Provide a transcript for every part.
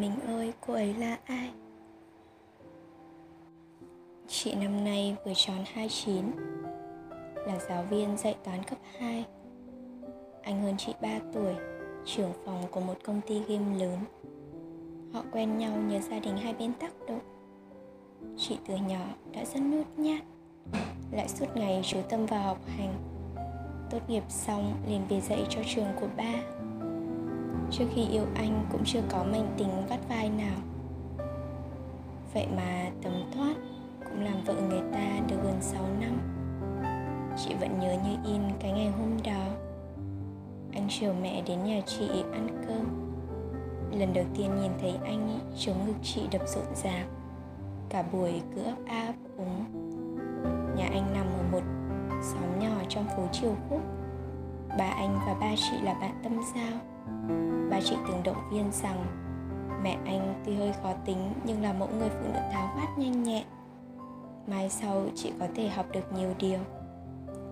Mình ơi, cô ấy là ai? Chị năm nay vừa tròn 29 Là giáo viên dạy toán cấp 2 Anh hơn chị 3 tuổi Trưởng phòng của một công ty game lớn. Họ quen nhau nhờ gia đình hai bên tác động. Chị từ nhỏ đã rất nhút nhát Lại suốt ngày chú tâm vào học hành. Tốt nghiệp xong liền về dạy cho trường của ba. Trước khi yêu anh cũng chưa có mảnh tình vắt vai nào. Vậy mà tấm thoát cũng làm vợ người ta được gần 6 năm. Chị vẫn nhớ như in cái ngày hôm đó. Anh chiều mẹ đến nhà chị ăn cơm. Lần đầu tiên nhìn thấy anh, chống ngực chị đập rộn ràng. Cả buổi cứ ấp áp úng. Nhà anh nằm ở một xóm nhỏ trong phố Triều Khúc. Ba anh và ba chị là bạn tâm giao. Ba chị từng động viên rằng, Mẹ anh tuy hơi khó tính, nhưng là mẫu người phụ nữ tháo vát nhanh nhẹn. Mai sau, chị có thể học được nhiều điều.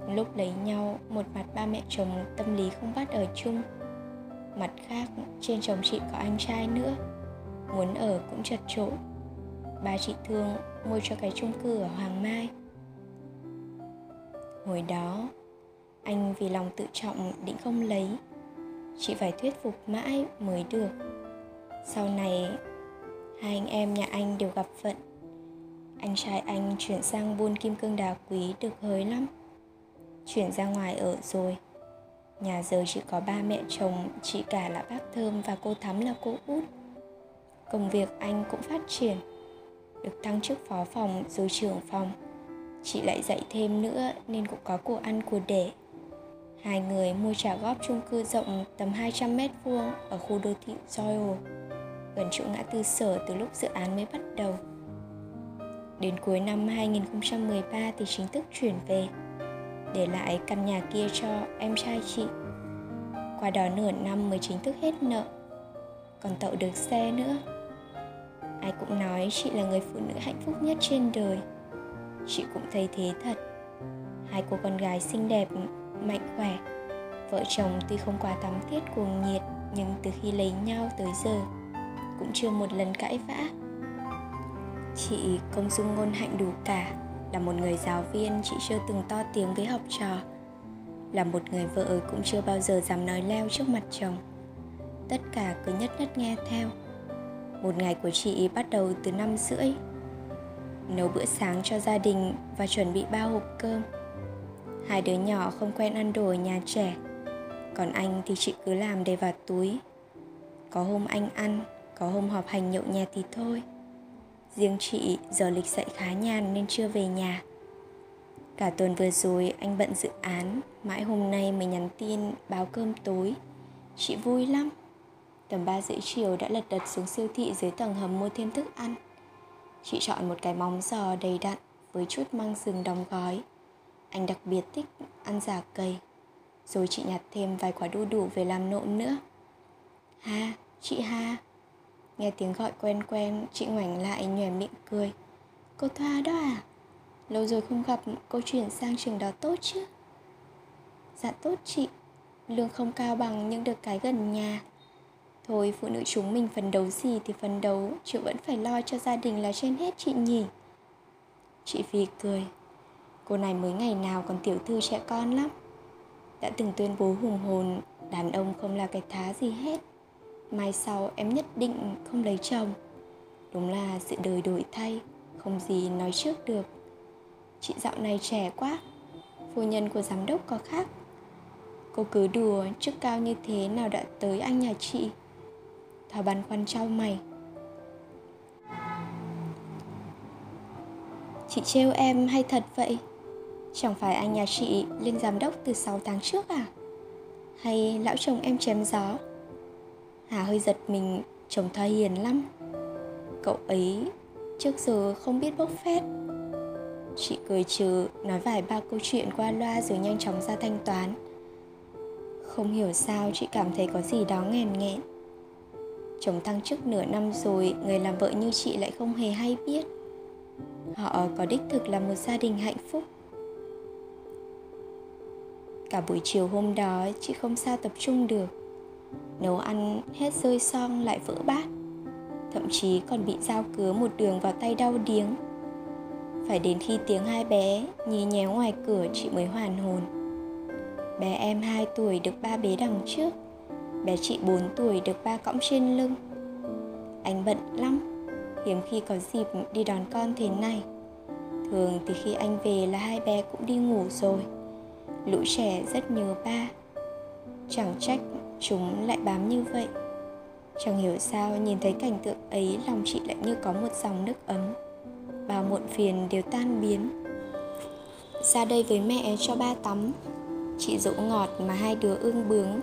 Lúc lấy nhau, một mặt ba mẹ chồng tâm lý không bắt ở chung. Mặt khác, trên chồng chị có anh trai nữa, muốn ở cũng chật chỗ. ba chị thương, mua cho cái chung cư ở hoàng mai. Hồi đó, anh vì lòng tự trọng định không lấy chị phải thuyết phục mãi mới được. Sau này, hai anh em nhà anh đều gặp phận. Anh trai anh chuyển sang buôn kim cương đá quý được hới lắm. Chuyển ra ngoài ở rồi. Nhà giờ chỉ có ba mẹ chồng, chị cả là bác thơm và cô thắm là cô út. Công việc anh cũng phát triển. Được thăng chức phó phòng rồi trưởng phòng. Chị lại dạy thêm nữa nên cũng có của ăn của để hai người mua trả góp chung cư rộng tầm 200 mét vuông ở khu đô thị Soil, gần chỗ ngã tư sở từ lúc dự án mới bắt đầu. Đến cuối năm 2013 thì chính thức chuyển về Để lại căn nhà kia cho em trai chị. Qua đó nửa năm mới chính thức hết nợ. Còn tậu được xe nữa. Ai cũng nói chị là người phụ nữ hạnh phúc nhất trên đời. Chị cũng thấy thế thật. Hai cô con gái xinh đẹp, mạnh khỏe. Vợ chồng tuy không quá tắm thiết cuồng nhiệt, Nhưng từ khi lấy nhau tới giờ, Cũng chưa một lần cãi vã. Chị công dung ngôn hạnh đủ cả Là một người giáo viên chị chưa từng to tiếng với học trò, Là một người vợ cũng chưa bao giờ dám nói leo trước mặt chồng. Tất cả cứ nhất nhất nghe theo. Một ngày của chị bắt đầu từ năm rưỡi. Nấu bữa sáng cho gia đình và chuẩn bị bao hộp cơm. Hai đứa nhỏ không quen ăn đồ ở nhà trẻ. Còn anh thì chị cứ làm để vào túi. Có hôm anh ăn, có hôm họp hành nhậu nhẹt thì thôi. Riêng chị giờ lịch dạy khá nhàn nên chưa về nhà. Cả tuần vừa rồi anh bận dự án Mãi hôm nay mới nhắn tin báo cơm tối. Chị vui lắm. Tầm 3 rưỡi chiều đã lật đật xuống siêu thị dưới tầng hầm mua thêm thức ăn. Chị chọn một cái móng giò đầy đặn với chút măng rừng đóng gói. Anh đặc biệt thích ăn giả cầy Rồi chị nhặt thêm vài quả đu đủ về làm nộm nữa Ha, chị Ha Nghe tiếng gọi quen quen, chị ngoảnh lại nhòe miệng cười. Cô Thoa đó à? Lâu rồi không gặp, cô chuyển sang trường đó tốt chứ? Dạ tốt chị, lương không cao bằng nhưng được cái gần nhà. Thôi phụ nữ chúng mình phấn đấu gì thì phấn đấu, chứ vẫn phải lo cho gia đình là trên hết chị nhỉ. Chị Phi cười, cô này mới ngày nào còn tiểu thư trẻ con lắm. Đã từng tuyên bố hùng hồn, đàn ông không là cái thá gì hết. Mai sau em nhất định không lấy chồng. Đúng là sự đời đổi thay không gì nói trước được. Chị dạo này trẻ quá phu nhân của giám đốc có khác. Cô cứ đùa chức cao như thế nào đã tới anh nhà chị. Thảo băn khoăn trao mày. Chị trêu em hay thật vậy? Chẳng phải anh nhà chị lên giám đốc từ 6 tháng trước à? Hay lão chồng em chém gió? Hà hơi giật mình, chồng Thoa hiền lắm. Cậu ấy trước giờ không biết bốc phét. Chị cười trừ, nói vài ba câu chuyện qua loa rồi nhanh chóng ra thanh toán. Không hiểu sao chị cảm thấy có gì đó nghèn nghẹn. Chồng thăng chức nửa năm rồi, người làm vợ như chị lại không hề hay biết. Họ có đích thực là một gia đình hạnh phúc. Cả buổi chiều hôm đó chị không sao tập trung được. Nấu ăn hết rơi xong lại vỡ bát. Thậm chí còn bị dao cứa một đường vào tay đau điếng. Phải đến khi tiếng hai bé nhí nhéo ngoài cửa chị mới hoàn hồn. Bé em 2 tuổi được ba bế đằng trước. Bé chị 4 tuổi được ba cõng trên lưng. Anh bận lắm, hiếm khi có dịp đi đón con thế này. Thường thì khi anh về là hai bé cũng đi ngủ rồi lũ trẻ rất nhớ ba. Chẳng trách chúng lại bám như vậy. Chẳng hiểu sao nhìn thấy cảnh tượng ấy lòng chị lại như có một dòng nước ấm bao muộn phiền đều tan biến. Ra đây với mẹ cho ba tắm. Chị dỗ ngọt mà hai đứa ương bướng.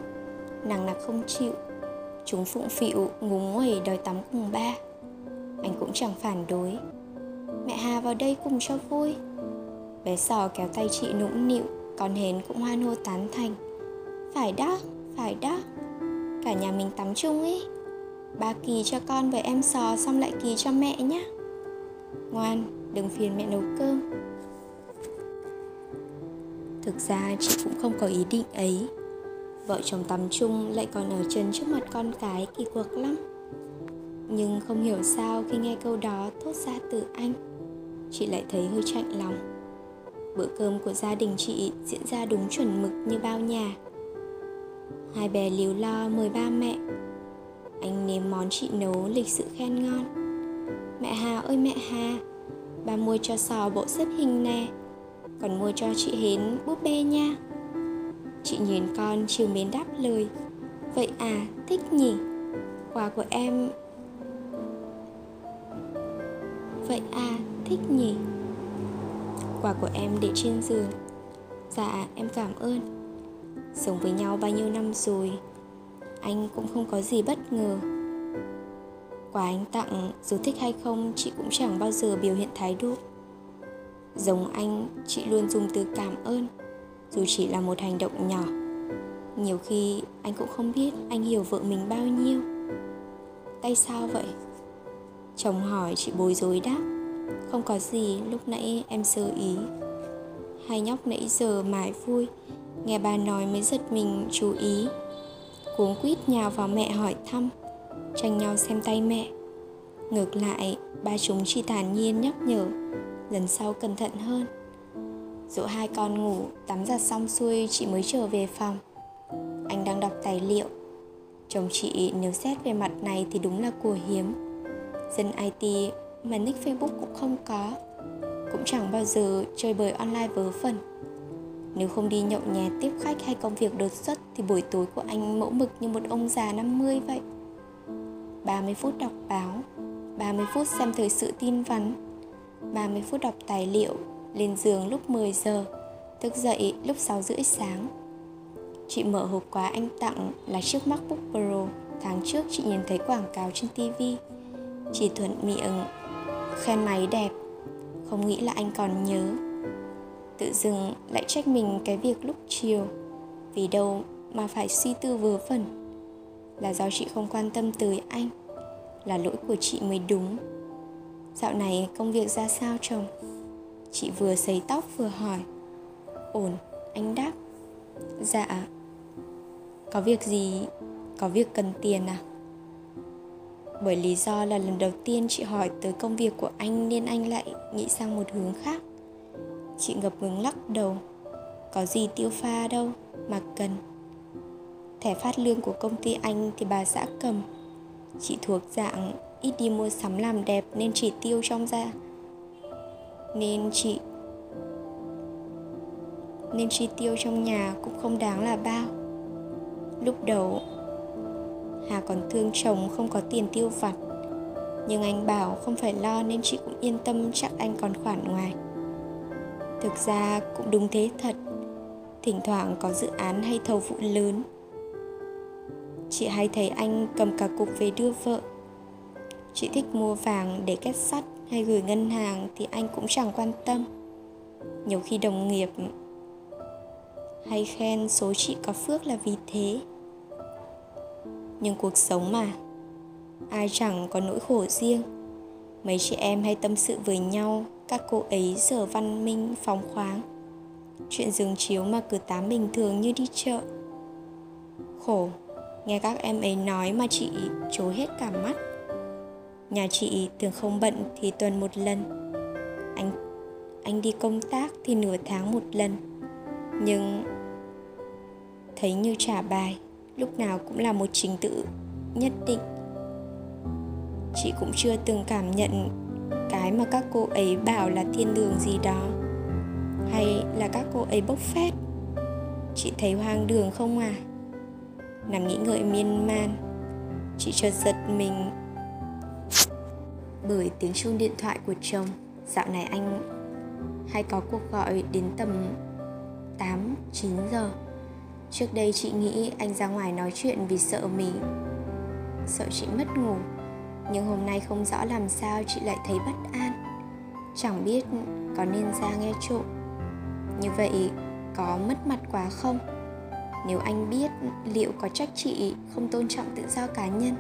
Nàng nặc không chịu. Chúng phụng phịu ngúng nguẩy đòi tắm cùng ba. Anh cũng chẳng phản đối. Mẹ hà vào đây cùng cho vui. Bé sò kéo tay chị nũng nịu con hến cũng hoan hô tán thành. Phải đó phải đó, cả nhà mình tắm chung ý. Ba kỳ cho con với em sò xong lại kỳ cho mẹ nhé ngoan, đừng phiền mẹ nấu cơm. Thực ra chị cũng không có ý định ấy. Vợ chồng tắm chung lại còn ở chân trước mặt con cái kỳ quặc lắm. Nhưng không hiểu sao khi nghe câu đó thốt ra từ anh, chị lại thấy hơi chạnh lòng bữa cơm của gia đình chị diễn ra đúng chuẩn mực như bao nhà. Hai bè líu lo mời ba mẹ. Anh nếm món chị nấu lịch sự khen ngon. Mẹ hà ơi mẹ hà, bà mua cho sò bộ xếp hình nè, còn mua cho chị hến búp bê nha. Chị nhìn con chiều mến đáp lời. Vậy à thích nhỉ? Quà của em. Vậy à thích nhỉ? Quà của em để trên giường. Dạ em cảm ơn. Sống với nhau bao nhiêu năm rồi, anh cũng không có gì bất ngờ. Quà anh tặng, dù thích hay không, chị cũng chẳng bao giờ biểu hiện thái độ. Giống anh, chị luôn dùng từ cảm ơn, dù chỉ là một hành động nhỏ. Nhiều khi, anh cũng không biết anh hiểu vợ mình bao nhiêu. Tay sao vậy? Chồng hỏi, chị bối rối đáp không có gì, lúc nãy em sơ ý. Hai nhóc nãy giờ mải vui. Nghe bà nói mới giật mình, chú ý. Cuống quýt nhào vào mẹ hỏi thăm. Tranh nhau xem tay mẹ. Ngược lại, ba chúng chỉ thản nhiên nhắc nhở. Lần sau cẩn thận hơn. Dỗ hai con ngủ, tắm giặt xong xuôi chị mới trở về phòng. Anh đang đọc tài liệu. Chồng chị nếu xét về mặt này thì đúng là của hiếm. Dân it mà nick facebook cũng không có cũng chẳng bao giờ chơi bời online vớ vẩn nếu không đi nhậu nhẹt tiếp khách hay công việc đột xuất thì buổi tối của anh mẫu mực như một ông già 50 vậy. 30 phút đọc báo, 30 phút xem thời sự tin vắn, 30 phút đọc tài liệu, lên giường lúc 10 giờ, thức dậy lúc 6 rưỡi sáng. Chị mở hộp quà anh tặng là chiếc MacBook Pro tháng trước chị nhìn thấy quảng cáo trên TV. Chị thuận miệng khen máy đẹp, không nghĩ là anh còn nhớ. Tự dưng lại trách mình cái việc lúc chiều. Vì đâu mà phải suy tư vớ vẩn. Là do chị không quan tâm tới anh. Là lỗi của chị mới đúng. Dạo này công việc ra sao chồng? Chị vừa sấy tóc vừa hỏi. Ổn anh đáp. Dạ. Có việc gì? Có việc cần tiền à? Bởi lý do là lần đầu tiên chị hỏi tới công việc của anh nên anh lại nghĩ sang một hướng khác. Chị ngập ngừng lắc đầu. Có gì tiêu pha đâu, mà cần. Thẻ phát lương của công ty anh thì bà xã cầm. Chị thuộc dạng ít đi mua sắm làm đẹp nên chỉ tiêu trong ra. Nên chị, Nên chi tiêu trong nhà cũng không đáng là bao. Lúc đầu Hà còn thương chồng không có tiền tiêu vặt. Nhưng anh bảo không phải lo nên chị cũng yên tâm chắc anh còn khoản ngoài. Thực ra cũng đúng thế thật. Thỉnh thoảng có dự án hay thầu vụ lớn. Chị hay thấy anh cầm cả cục về đưa vợ. Chị thích mua vàng để kết sắt hay gửi ngân hàng thì anh cũng chẳng quan tâm. Nhiều khi đồng nghiệp hay khen số chị có phước là vì thế nhưng cuộc sống mà. Ai chẳng có nỗi khổ riêng. Mấy chị em hay tâm sự với nhau, các cô ấy giờ văn minh, phóng khoáng. Chuyện giường chiếu mà cứ tám bình thường như đi chợ. Khổ, nghe các em ấy nói mà chị chối hết cả mắt. Nhà chị thường không bận thì tuần một lần. Anh anh đi công tác thì nửa tháng một lần. Nhưng thấy như trả bài. Lúc nào cũng là một trình tự nhất định. Chị cũng chưa từng cảm nhận cái mà các cô ấy bảo là thiên đường gì đó Hay là các cô ấy bốc phét. Chị thấy hoang đường không à? Nằm nghĩ ngợi miên man. Chị chợt giật mình. Bởi tiếng chuông điện thoại của chồng Dạo này anh hay có cuộc gọi đến tầm 8, 9 giờ. Trước đây chị nghĩ anh ra ngoài nói chuyện vì sợ mình Sợ chị mất ngủ. Nhưng hôm nay không rõ làm sao chị lại thấy bất an. Chẳng biết có nên ra nghe trộm Như vậy có mất mặt quá không? Nếu anh biết liệu có trách chị không tôn trọng tự do cá nhân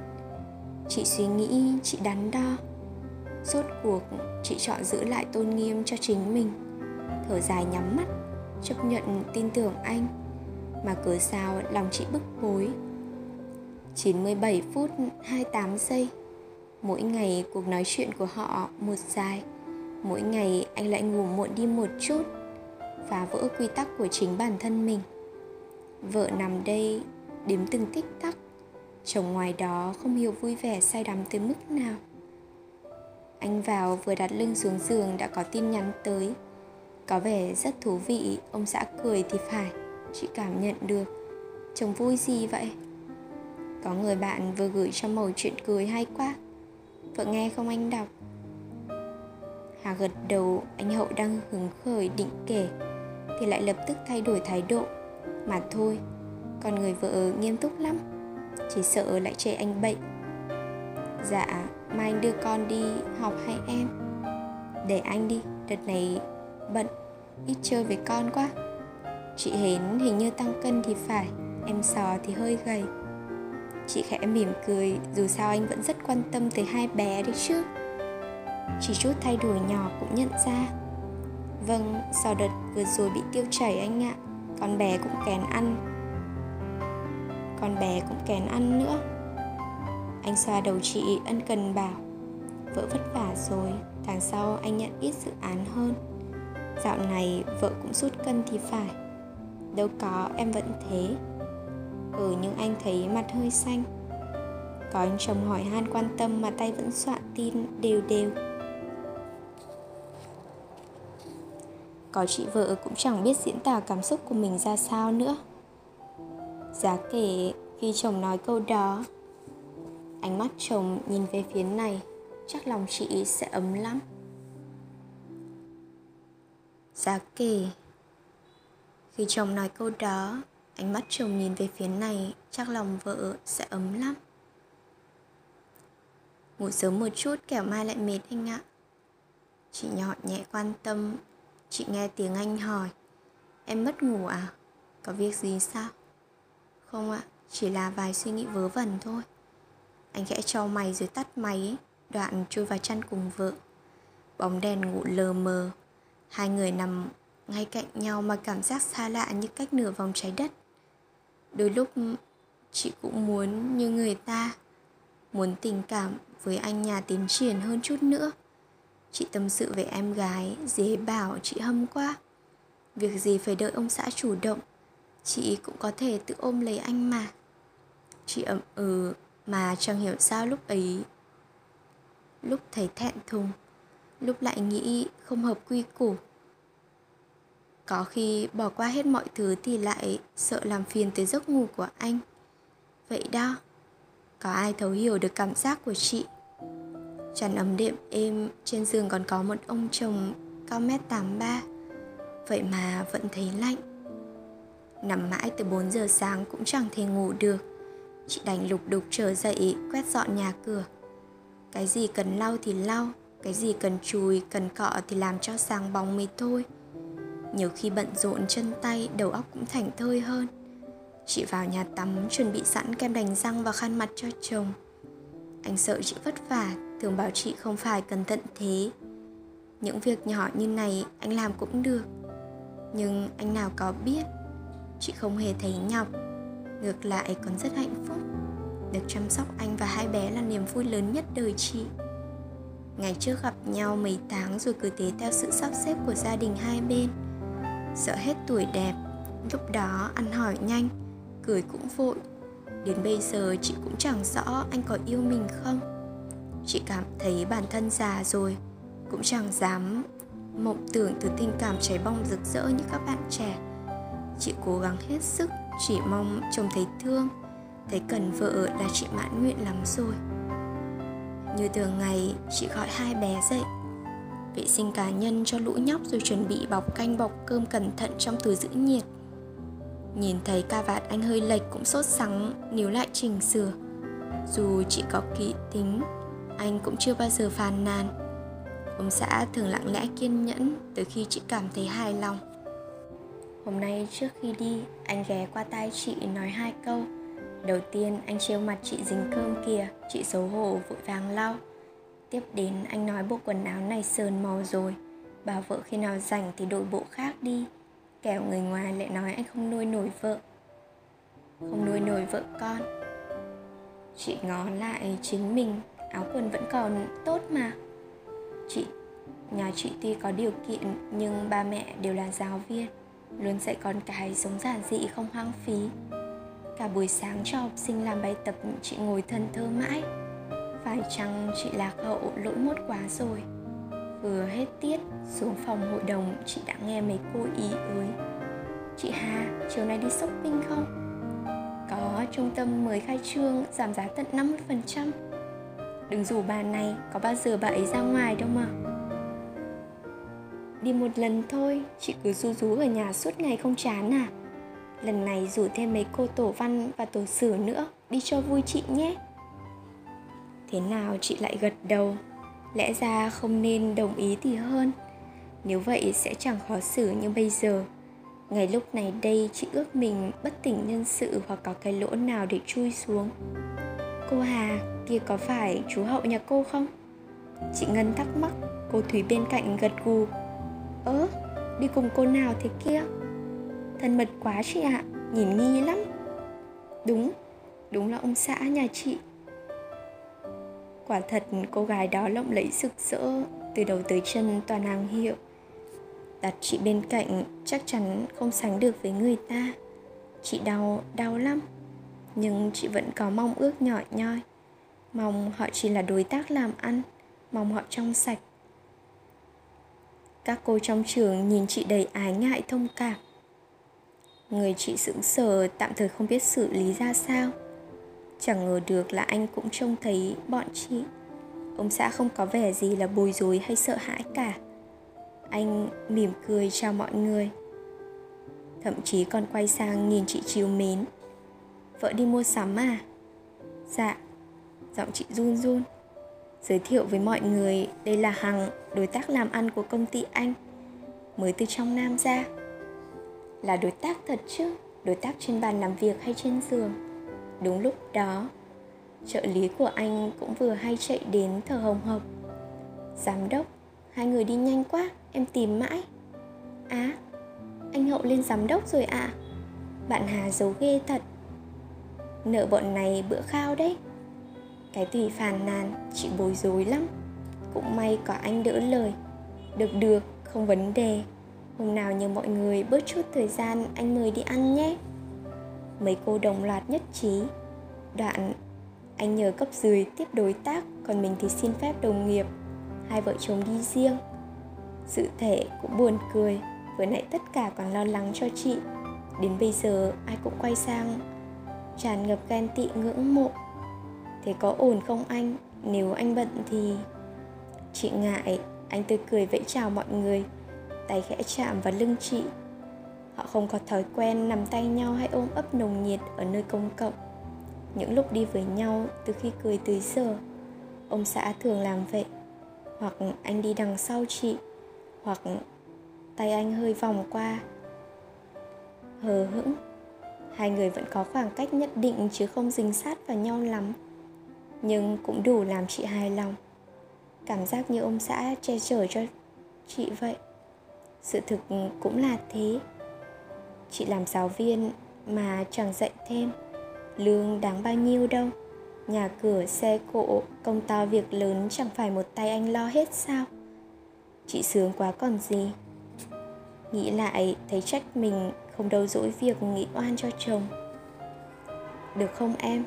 Chị suy nghĩ, chị đắn đo. Rốt cuộc chị chọn giữ lại tôn nghiêm cho chính mình. Thở dài nhắm mắt Chấp nhận tin tưởng anh. Mà cớ sao lòng chị bức bối. 97 phút 28 giây. Mỗi ngày cuộc nói chuyện của họ một dài. Mỗi ngày anh lại ngủ muộn đi một chút Phá vỡ quy tắc của chính bản thân mình. Vợ nằm đây đếm từng tích tắc. Chồng ngoài đó không hiểu vui vẻ say đắm tới mức nào. Anh vào vừa đặt lưng xuống giường đã có tin nhắn tới. Có vẻ rất thú vị, ông xã cười thì phải. Chị cảm nhận được. Chồng vui gì vậy? Có người bạn vừa gửi cho mẩu chuyện cười hay quá. Vợ nghe không anh đọc. Hà gật đầu, anh Hậu đang hứng khởi định kể, Thì lại lập tức thay đổi thái độ. Mà thôi còn người vợ nghiêm túc lắm, Chỉ sợ lại chê anh bệnh. Dạ mai anh đưa con đi học hay em? Để anh đi, Đợt này bận, Ít chơi với con quá. Chị Hến hình như tăng cân thì phải Em sò thì hơi gầy. Chị khẽ mỉm cười Dù sao anh vẫn rất quan tâm tới hai bé đấy chứ. Chỉ chút thay đổi nhỏ cũng nhận ra. Vâng, sò đợt vừa rồi bị tiêu chảy anh ạ. Con bé cũng kén ăn. Con bé cũng kén ăn nữa. Anh xoa đầu chị ân cần bảo Vợ vất vả rồi Tháng sau anh nhận ít dự án hơn. Dạo này vợ cũng rút cân thì phải. Đâu có, em vẫn thế. Ừ nhưng anh thấy mặt hơi xanh. Có anh chồng hỏi han quan tâm mà tay vẫn soạn tin, đều đều. Có chị vợ cũng chẳng biết diễn tả cảm xúc của mình ra sao nữa. Giá kể khi chồng nói câu đó, Ánh mắt chồng nhìn về phía này, Chắc lòng chị sẽ ấm lắm. Giá kể khi chồng nói câu đó Ánh mắt chồng nhìn về phía này Chắc lòng vợ sẽ ấm lắm. Ngủ sớm một chút kẻo mai lại mệt anh ạ. Chị nhỏ nhẹ quan tâm Chị nghe tiếng anh hỏi. Em mất ngủ à? Có việc gì sao? Không ạ, chỉ là vài suy nghĩ vớ vẩn thôi. Anh khẽ cho mày rồi tắt máy Đoạn chui vào chăn cùng vợ. Bóng đèn ngủ lờ mờ. Hai người nằm ngay cạnh nhau mà cảm giác xa lạ như cách nửa vòng trái đất. Đôi lúc, chị cũng muốn như người ta, muốn tình cảm với anh nhà tiến triển hơn chút nữa. Chị tâm sự về em gái dế bảo chị hâm quá. Việc gì phải đợi ông xã chủ động, chị cũng có thể tự ôm lấy anh mà. Chị ậm ừ mà chẳng hiểu sao lúc ấy, lúc thấy thẹn thùng, lúc lại nghĩ không hợp quy củ có khi bỏ qua hết mọi thứ thì lại sợ làm phiền tới giấc ngủ của anh. Vậy đó, có ai thấu hiểu được cảm giác của chị? Chăn ấm đệm êm, trên giường còn có một ông chồng cao mét 83 vậy mà vẫn thấy lạnh. Nằm mãi từ 4 giờ sáng cũng chẳng thể ngủ được. Chị đành lục đục trở dậy, quét dọn nhà cửa. Cái gì cần lau thì lau, cái gì cần chùi, cần cọ thì làm cho sáng bóng mới thôi nhiều khi bận rộn chân tay, đầu óc cũng thảnh thơi hơn. Chị vào nhà tắm, chuẩn bị sẵn kem đánh răng và khăn mặt cho chồng. Anh sợ chị vất vả, thường bảo chị không phải cẩn thận thế. Những việc nhỏ như này anh làm cũng được, nhưng anh nào có biết, chị không hề thấy nhọc. Ngược lại còn rất hạnh phúc. Được chăm sóc anh và hai bé là niềm vui lớn nhất đời chị. Ngày trước gặp nhau mấy tháng rồi cứ thế theo sự sắp xếp của gia đình hai bên. Sợ hết tuổi đẹp. Lúc đó ăn hỏi nhanh, Cười cũng vội. Đến bây giờ chị cũng chẳng rõ anh có yêu mình không. Chị cảm thấy bản thân già rồi, Cũng chẳng dám mộng tưởng từ tình cảm cháy bong rực rỡ như các bạn trẻ. Chị cố gắng hết sức, Chỉ mong chồng thấy thương, Thấy cần vợ là chị mãn nguyện lắm rồi. Như thường ngày, chị gọi hai bé dậy. Vệ sinh cá nhân cho lũ nhóc rồi chuẩn bị bọc canh bọc cơm cẩn thận trong túi giữ nhiệt. Nhìn thấy ca vạt anh hơi lệch cũng sốt sắng, níu lại chỉnh sửa. Dù chị có kỹ tính, Anh cũng chưa bao giờ phàn nàn. Ông xã thường lặng lẽ kiên nhẫn Từ khi chị cảm thấy hài lòng. Hôm nay trước khi đi, Anh ghé qua tai chị nói hai câu. Đầu tiên anh trêu mặt chị dính cơm kìa, Chị xấu hổ, vội vàng lau. Tiếp đến, anh nói bộ quần áo này sờn màu rồi. Bảo vợ khi nào rảnh thì đổi bộ khác đi. Kẻo người ngoài lại nói anh không nuôi nổi vợ. Không nuôi nổi vợ con. Chị ngó lại chính mình, Áo quần vẫn còn tốt mà. Chị, Nhà chị tuy có điều kiện, Nhưng ba mẹ đều là giáo viên, Luôn dạy con cái sống giản dị không hoang phí. Cả buổi sáng cho học sinh làm bài tập, Chị ngồi thân thơ mãi. Phải chăng chị lạc hậu lỗi mốt quá rồi? Vừa hết tiết xuống phòng hội đồng chị đã nghe mấy cô ý ới. Chị Hà, chiều nay đi shopping không? Có trung tâm mới khai trương giảm giá tận 50% Đừng rủ bà này, có bao giờ bà ấy ra ngoài đâu mà. Đi một lần thôi, chị cứ ru rú ở nhà suốt ngày không chán à? Lần này rủ thêm mấy cô tổ văn và tổ sử nữa Đi cho vui chị nhé. Thế nào chị lại gật đầu? Lẽ ra không nên đồng ý thì hơn. Nếu vậy sẽ chẳng khó xử như bây giờ. Ngày lúc này đây, chị ước mình bất tỉnh nhân sự hoặc có cái lỗ nào để chui xuống. Cô hà, kia có phải chú hậu nhà cô không? Chị ngân thắc mắc, cô thúy bên cạnh gật gù. Ớ, đi cùng cô nào thế kia? Thân mật quá chị ạ, nhìn nghi lắm. Đúng đúng là ông xã nhà chị. Quả thật cô gái đó lộng lẫy rực rỡ Từ đầu tới chân toàn hàng hiệu. Đặt chị bên cạnh chắc chắn không sánh được với người ta. Chị đau, đau lắm. Nhưng chị vẫn có mong ước nhỏ nhoi. Mong họ chỉ là đối tác làm ăn Mong họ trong sạch. Các cô trong trường nhìn chị đầy ái ngại thông cảm. Người chị sững sờ tạm thời không biết xử lý ra sao. Chẳng ngờ được là anh cũng trông thấy bọn chị. Ông xã không có vẻ gì là bối rối hay sợ hãi cả. Anh mỉm cười chào mọi người. Thậm chí còn quay sang nhìn chị chiều mến. Vợ đi mua sắm à? Dạ Giọng chị run run. Giới thiệu với mọi người Đây là Hằng, đối tác làm ăn của công ty anh Mới từ trong Nam ra. Là đối tác thật chứ Đối tác trên bàn làm việc hay trên giường. Đúng lúc đó, trợ lý của anh cũng vừa hay chạy đến thở hồng hộc. Giám đốc, hai người đi nhanh quá, em tìm mãi. Á, à, anh Hậu lên giám đốc rồi ạ. À. Bạn Hà giấu ghê thật. Nợ bọn này bữa khao đấy. Cái tùy phàn nàn, chị bối rối lắm. Cũng may có anh đỡ lời. Được được, không vấn đề. Hôm nào nhờ mọi người bớt chút thời gian anh mời đi ăn nhé mấy cô đồng loạt nhất trí. Đoạn, anh nhờ cấp dưới tiếp đối tác, còn mình thì xin phép đồng nghiệp. Hai vợ chồng đi riêng. Sự thể cũng buồn cười vừa nãy tất cả còn lo lắng cho chị. Đến bây giờ, ai cũng quay sang, tràn ngập ghen tị ngưỡng mộ. Thế có ổn không anh? Nếu anh bận thì chị ngại, anh tươi cười vẫy chào mọi người, tay khẽ chạm vào lưng chị họ không có thói quen nắm tay nhau hay ôm ấp nồng nhiệt ở nơi công cộng. Những lúc đi với nhau từ khi cười tới giờ, ông xã thường làm vậy. Hoặc anh đi đằng sau chị, hoặc tay anh hơi vòng qua. Hờ hững, hai người vẫn có khoảng cách nhất định chứ không dính sát vào nhau lắm. Nhưng cũng đủ làm chị hài lòng. Cảm giác như ông xã che chở cho chị vậy. Sự thực cũng là thế chị làm giáo viên mà chẳng dạy thêm. Lương đáng bao nhiêu đâu. Nhà cửa, xe cộ, công to việc lớn chẳng phải một tay anh lo hết sao? Chị sướng quá còn gì? Nghĩ lại thấy trách mình không đâu dỗi việc nghĩ oan cho chồng. Được không em?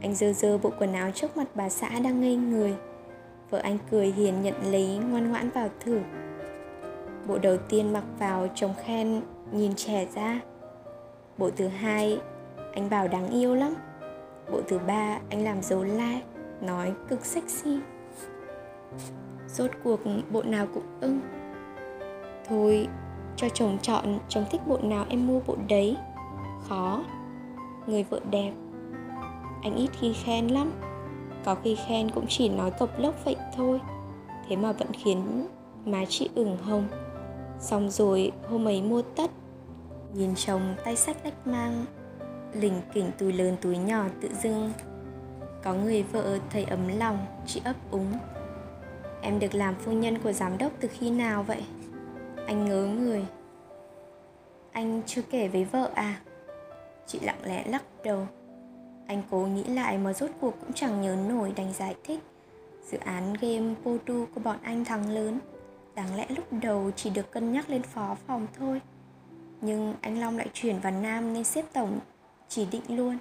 Anh dơ dơ bộ quần áo trước mặt bà xã đang ngây người. Vợ anh cười hiền nhận lấy ngoan ngoãn vào thử. Bộ đầu tiên mặc vào chồng khen nhìn trẻ ra. Bộ thứ hai, anh bảo đáng yêu lắm. Bộ thứ ba, anh làm dấu like Nói cực sexy. Rốt cuộc, bộ nào cũng ưng. Thôi, cho chồng chọn, chồng thích bộ nào em mua bộ đấy. Khó. Người vợ đẹp. Anh ít khi khen lắm. Có khi khen cũng chỉ nói cộc lốc vậy thôi. Thế mà vẫn khiến má chị ửng hồng. Xong rồi, hôm ấy mua tất. Nhìn chồng tay sách lách mang, Lình kỉnh túi lớn túi nhỏ tự dưng. Có người vợ thấy ấm lòng, Chị ấp úng. Em được làm phu nhân của giám đốc từ khi nào vậy? Anh ngớ người. Anh chưa kể với vợ à? Chị lặng lẽ lắc đầu. Anh cố nghĩ lại mà rốt cuộc cũng chẳng nhớ nổi đành giải thích. Dự án game Podu của bọn anh thắng lớn. Đáng lẽ lúc đầu chỉ được cân nhắc lên phó phòng thôi. Nhưng anh Long lại chuyển vào Nam nên xếp tổng chỉ định luôn.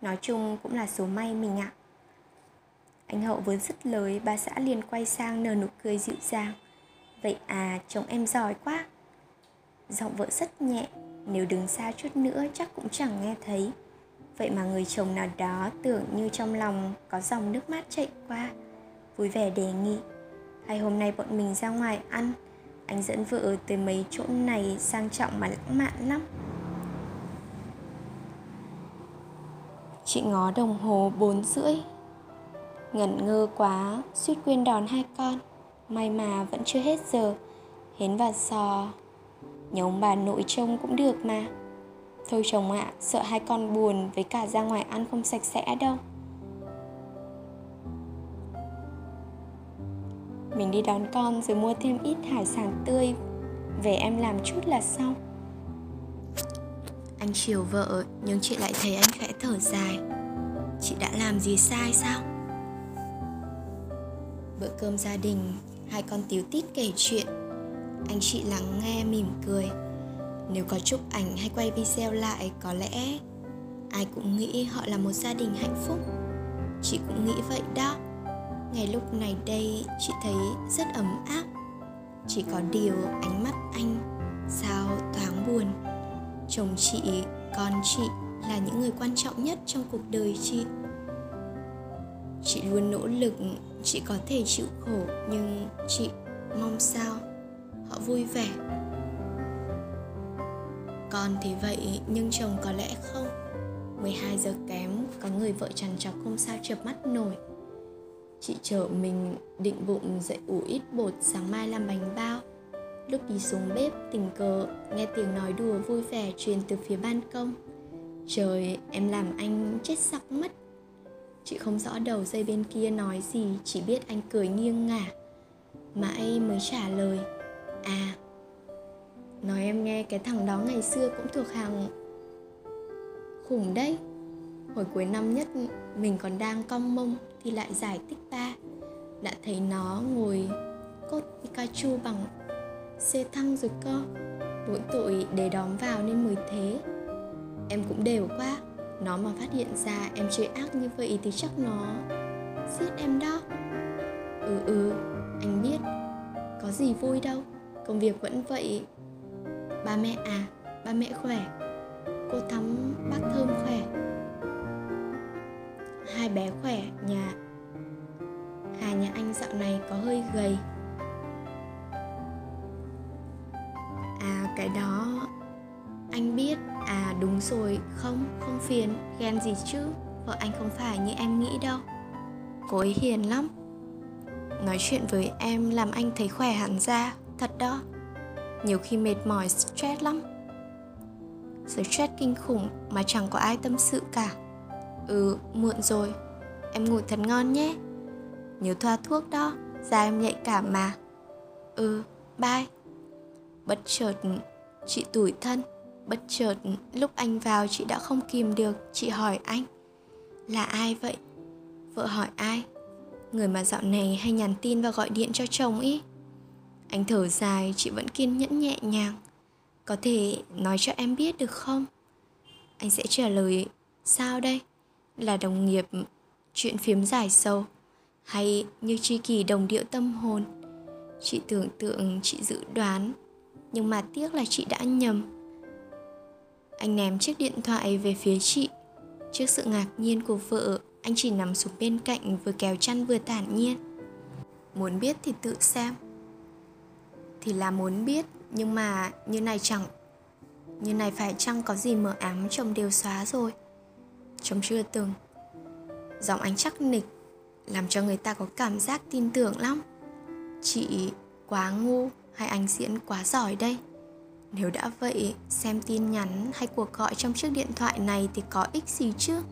Nói chung cũng là số may mình ạ. À. Anh Hậu vừa dứt lời bà xã liền quay sang nở nụ cười dịu dàng. Vậy à chồng em giỏi quá. Giọng vợ rất nhẹ, Nếu đứng xa chút nữa chắc cũng chẳng nghe thấy. Vậy mà người chồng nào đó tưởng như trong lòng có dòng nước mắt chạy qua. Vui vẻ đề nghị, Hay hôm nay bọn mình ra ngoài ăn anh dẫn vợ tới mấy chỗ này sang trọng mà lãng mạn lắm. Chị ngó đồng hồ bốn rưỡi. Ngẩn ngơ quá, suýt quên đón hai con. May mà vẫn chưa hết giờ. Hến và sò Nhớ ông bà nội trông cũng được mà. Thôi chồng ạ, à, sợ hai con buồn Với cả ra ngoài ăn không sạch sẽ đâu. Mình đi đón con rồi mua thêm ít hải sản tươi Về em làm chút là xong. Anh chiều vợ, Nhưng chị lại thấy anh khẽ thở dài. Chị đã làm gì sai sao? Bữa cơm gia đình, Hai con tiếu tít kể chuyện. Anh chị lắng nghe, mỉm cười. Nếu có chụp ảnh hay quay video lại, Có lẽ ai cũng nghĩ họ là một gia đình hạnh phúc. Chị cũng nghĩ vậy đó. Ngày lúc này đây chị thấy rất ấm áp. Chỉ có điều ánh mắt anh Sao thoáng buồn. Chồng chị, con chị là những người quan trọng nhất trong cuộc đời chị. Chị luôn nỗ lực chị có thể chịu khổ nhưng chị mong sao họ vui vẻ. Con thì vậy nhưng chồng có lẽ không. 12 giờ kém có người vợ chẳng chọc không sao chợp mắt nổi. Chị chở mình định bụng dậy ủ ít bột sáng mai làm bánh bao. Lúc đi xuống bếp, tình cờ, nghe tiếng nói đùa vui vẻ truyền từ phía ban công. Trời, em làm anh chết sặc mất. Chị không rõ đầu dây bên kia nói gì, Chỉ biết anh cười nghiêng ngả. Mãi mới trả lời? À Nói em nghe cái thằng đó ngày xưa cũng thuộc hàng Khủng đấy. Hồi cuối năm nhất, mình còn đang cong mông Thì lại giải tích ba. Đã thấy nó ngồi cốt Pikachu bằng xe thăng rồi cơ. Mỗi tội để đóm vào nên mới thế. Em cũng đều quá. Nó mà phát hiện ra em chơi ác như vậy thì chắc nó giết em đó. Ừ ừ anh biết. Có gì vui đâu. Công việc vẫn vậy. Ba mẹ à ba mẹ khỏe. Cô thắm bác thơm khỏe hai bé khỏe nhà. Hà nhà anh dạo này có hơi gầy. À cái đó anh biết. À đúng rồi, không, không phiền, ghen gì chứ? Vợ anh không phải như em nghĩ đâu. Cô ấy hiền lắm. Nói chuyện với em làm anh thấy khỏe hẳn ra Thật đó. Nhiều khi mệt mỏi, stress lắm. Stress kinh khủng mà chẳng có ai tâm sự cả. Ừ, muộn rồi Em ngủ thật ngon nhé Nhớ thoa thuốc đó Da em nhạy cảm mà Ừ, bye Bất chợt chị tủi thân Bất chợt lúc anh vào chị đã không kìm được Chị hỏi anh Là ai vậy? Vợ hỏi ai? Người mà dạo này hay nhắn tin và gọi điện cho chồng ý Anh thở dài, chị vẫn kiên nhẫn nhẹ nhàng Có thể nói cho em biết được không? Anh sẽ trả lời Sao đây? Là đồng nghiệp, Chuyện phiếm dài sâu, Hay như tri kỷ đồng điệu tâm hồn. Chị tưởng tượng, chị dự đoán, Nhưng mà tiếc là chị đã nhầm. Anh ném chiếc điện thoại về phía chị. Trước sự ngạc nhiên của vợ, Anh chỉ nằm xuống bên cạnh vừa kéo chăn vừa thản nhiên. Muốn biết thì tự xem. Thì là muốn biết, Nhưng mà như này chẳng, Như này phải chăng có gì mờ ám chồng đều xóa rồi? Trông chưa từng. Giọng anh chắc nịch Làm cho người ta có cảm giác tin tưởng lắm. Chị quá ngu hay anh diễn quá giỏi đây? Nếu đã vậy xem tin nhắn hay cuộc gọi trong chiếc điện thoại này thì có ích gì chứ?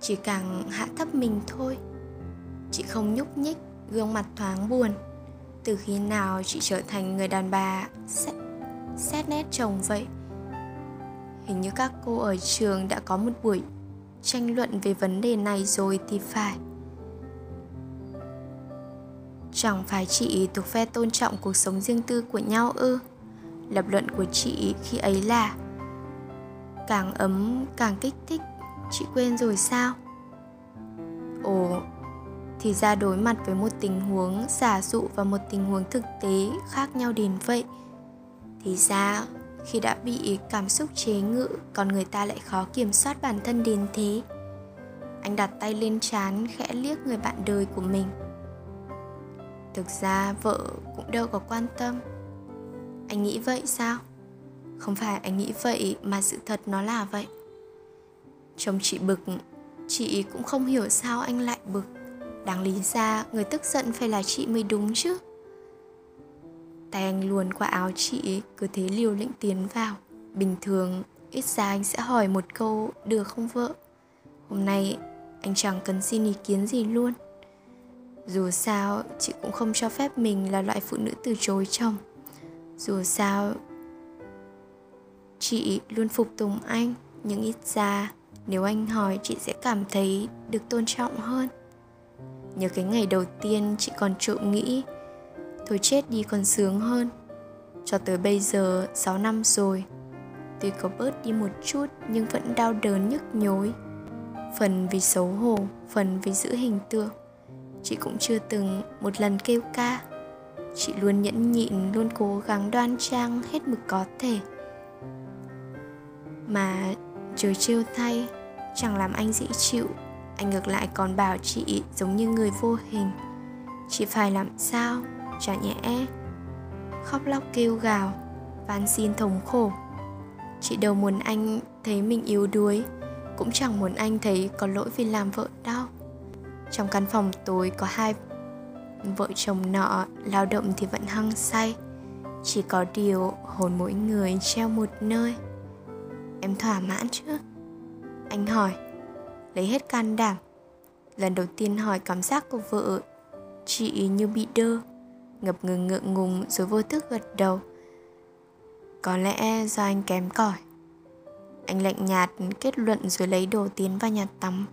Chỉ càng hạ thấp mình thôi. Chị không nhúc nhích gương mặt thoáng buồn. Từ khi nào chị trở thành người đàn bà xét, xét nét chồng vậy? Hình như các cô ở trường đã có một buổi tranh luận về vấn đề này rồi thì phải. Chẳng phải chị thuộc phe tôn trọng cuộc sống riêng tư của nhau ư? Lập luận của chị khi ấy là càng ấm, càng kích thích, chị quên rồi sao? Ồ, thì ra đối mặt với một tình huống giả dụ và một tình huống thực tế khác nhau đến vậy, thì ra khi đã bị cảm xúc chế ngự, còn người ta lại khó kiểm soát bản thân đến thế. Anh đặt tay lên trán, khẽ liếc người bạn đời của mình. Thực ra, vợ cũng đâu có quan tâm. Anh nghĩ vậy sao? Không phải anh nghĩ vậy, mà sự thật nó là vậy. Chồng chị bực, chị cũng không hiểu sao anh lại bực. Đáng lý ra, người tức giận phải là chị mới đúng chứ tay anh luồn qua áo chị cứ thế liều lĩnh tiến vào. Bình thường, ít ra anh sẽ hỏi một câu, được không vợ? Hôm nay, anh chẳng cần xin ý kiến gì luôn. Dù sao, chị cũng không cho phép mình là loại phụ nữ từ chối chồng. Dù sao, chị luôn phục tùng anh, nhưng ít ra, nếu anh hỏi, chị sẽ cảm thấy được tôn trọng hơn. Nhớ cái ngày đầu tiên chị còn trộm nghĩ thôi chết đi còn sướng hơn. Cho tới bây giờ 6 năm rồi. Tuy có bớt đi một chút, nhưng vẫn đau đớn nhức nhối. Phần vì xấu hổ, phần vì giữ hình tượng. Chị cũng chưa từng một lần kêu ca. Chị luôn nhẫn nhịn, luôn cố gắng đoan trang hết mực có thể. Mà trời trêu thay, chẳng làm anh dễ chịu. Anh ngược lại còn bảo chị giống như người vô hình. Chị phải làm sao? Chả nhẽ khóc lóc kêu gào, van xin thống khổ. Chị đâu muốn anh thấy mình yếu đuối, cũng chẳng muốn anh thấy có lỗi vì làm vợ đau. Trong căn phòng tối có hai vợ chồng nọ, lao động thì vẫn hăng say. Chỉ có điều hồn mỗi người treo một nơi. Em thỏa mãn chứ? Anh hỏi, lấy hết can đảm. Lần đầu tiên hỏi cảm giác của vợ, chị như bị đơ ngập ngừng ngượng ngùng rồi vô thức gật đầu. Có lẽ do anh kém cỏi. Anh lạnh nhạt kết luận rồi lấy đồ tiến vào nhà tắm,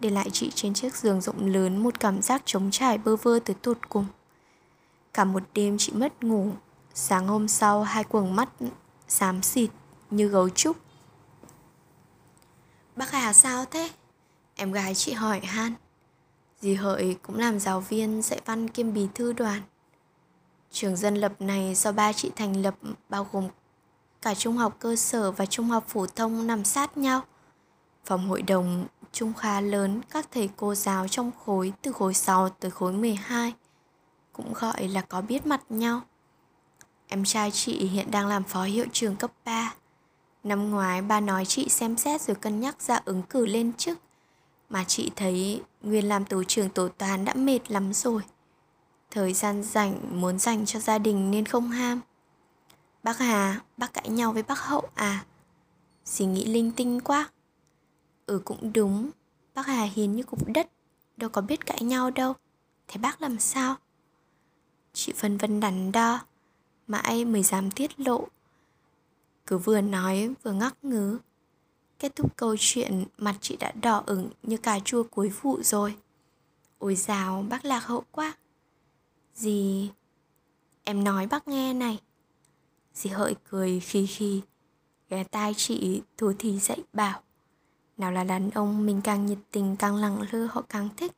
để lại chị trên chiếc giường rộng lớn một cảm giác trống trải bơ vơ tới tột cùng. Cả một đêm chị mất ngủ, sáng hôm sau hai quầng mắt xám xịt như gấu trúc. Bác hà sao thế? Em gái chị hỏi han. Dì hợi cũng làm giáo viên dạy văn kiêm bí thư đoàn trường dân lập này do ba chị thành lập, bao gồm cả trung học cơ sở và trung học phổ thông nằm sát nhau phòng hội đồng trung khá lớn, các thầy cô giáo trong khối từ khối 6 tới khối 12 cũng gọi là có biết mặt nhau. Em trai chị hiện đang làm phó hiệu trường cấp 3. Năm ngoái ba nói chị xem xét rồi cân nhắc ra ứng cử lên chức. Mà chị thấy Nguyên làm tổ trưởng tổ toán đã mệt lắm rồi. Thời gian rảnh muốn dành cho gia đình nên không ham. Bác Hà, bác cãi nhau với bác Hậu à? Suy nghĩ linh tinh quá. Ừ cũng đúng, bác Hà hiền như cục đất, đâu có biết cãi nhau đâu. Thế bác làm sao? Chị phân vân đắn đo, mãi mới dám tiết lộ. Cứ vừa nói vừa ngắc ngứ. Kết thúc câu chuyện, mặt chị đã đỏ ửng như cà chua cuối vụ rồi. Ôi dào, bác lạc hậu quá. Dì... Em nói bác nghe này. Dì hợi cười khi khi, ghé tai chị thủ thì dạy bảo. Nào là đàn ông mình càng nhiệt tình càng lặng lơ họ càng thích.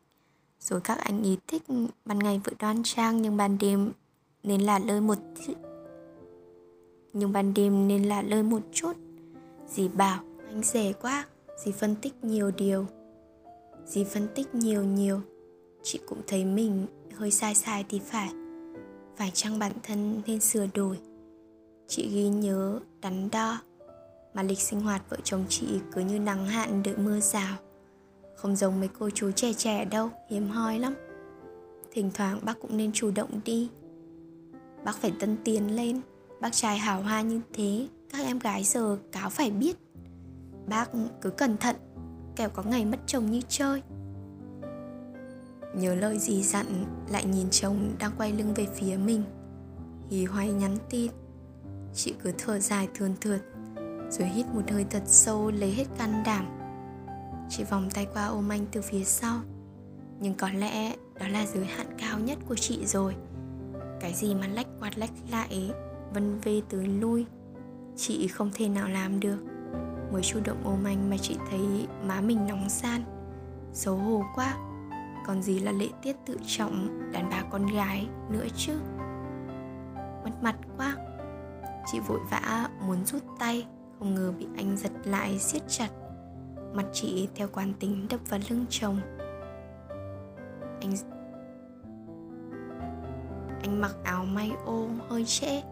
Rồi các anh ý thích ban ngày vợ đoan trang nhưng ban đêm nên là lơi một nhưng ban đêm nên là lơi một chút. Dì bảo anh rẻ quá, dì phân tích nhiều điều. Dì phân tích nhiều nhiều, chị cũng thấy mình hơi sai sai thì phải. Phải chăng bản thân nên sửa đổi? Chị ghi nhớ, đắn đo. Mà lịch sinh hoạt vợ chồng chị cứ như nắng hạn đợi mưa rào. Không giống mấy cô chú trẻ trẻ đâu, hiếm hoi lắm. Thỉnh thoảng bác cũng nên chủ động đi. Bác phải tân tiến lên. Bác trai hào hoa như thế, các em gái giờ cáo phải biết. Bác cứ cẩn thận, kẻo có ngày mất chồng như chơi nhớ lời gì dặn, lại nhìn chồng đang quay lưng về phía mình. Hì hoay nhắn tin. Chị cứ thở dài thườn thượt, rồi hít một hơi thật sâu lấy hết can đảm. Chị vòng tay qua ôm anh từ phía sau. Nhưng có lẽ đó là giới hạn cao nhất của chị rồi. Cái gì mà lách quạt lách lại, vân vê tới lui. Chị không thể nào làm được. Mới chủ động ôm anh mà chị thấy má mình nóng san xấu hổ quá còn gì là lễ tiết tự trọng, đàn bà con gái nữa chứ? Mất mặt quá. Chị vội vã muốn rút tay, không ngờ bị anh giật lại siết chặt. Mặt chị theo quán tính đập vào lưng chồng. Anh anh mặc áo may ô hơi trễ,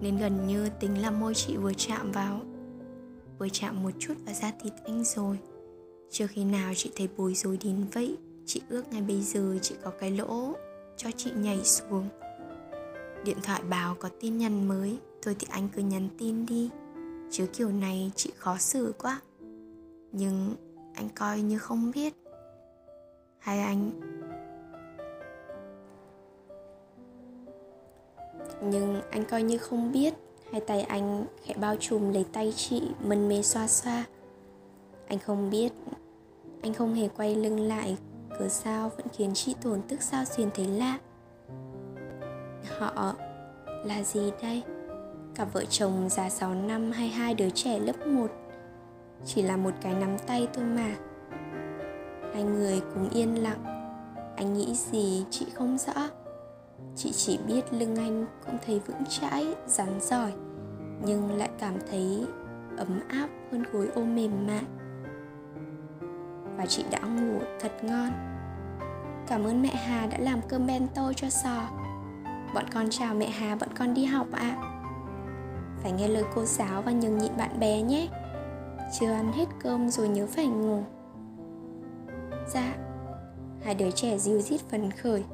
nên gần như tính là môi chị vừa chạm vào. Vừa chạm một chút vào da thịt anh rồi. Chưa khi nào chị thấy bối rối đến vậy chị ước ngay bây giờ chị có cái lỗ cho chị nhảy xuống. Điện thoại báo có tin nhắn mới, thôi thì anh cứ nhắn tin đi. Chứ kiểu này chị khó xử quá. Nhưng anh coi như không biết. Hay anh. Nhưng anh coi như không biết, hai tay anh khẽ bao trùm lấy tay chị, mân mê xoa xoa. Anh không biết, anh không hề quay lưng lại cớ sao vẫn khiến chị tổn tức sao xuyên thấy lạ. Họ là gì đây? Cặp vợ chồng già 6 năm hay hai đứa trẻ lớp 1 Chỉ là một cái nắm tay thôi mà. Hai người cùng yên lặng. Anh nghĩ gì chị không rõ. Chị chỉ biết lưng anh cũng thấy vững chãi, rắn giỏi Nhưng lại cảm thấy ấm áp hơn gối ôm mềm mại. Và chị đã ngủ thật ngon. Cảm ơn mẹ Hà đã làm cơm bento cho sò. Bọn con chào mẹ Hà, bọn con đi học ạ. À phải nghe lời cô giáo và nhường nhịn bạn bè nhé. Chưa ăn hết cơm rồi nhớ phải ngủ. Dạ. Hai đứa trẻ diêu dít phấn khởi.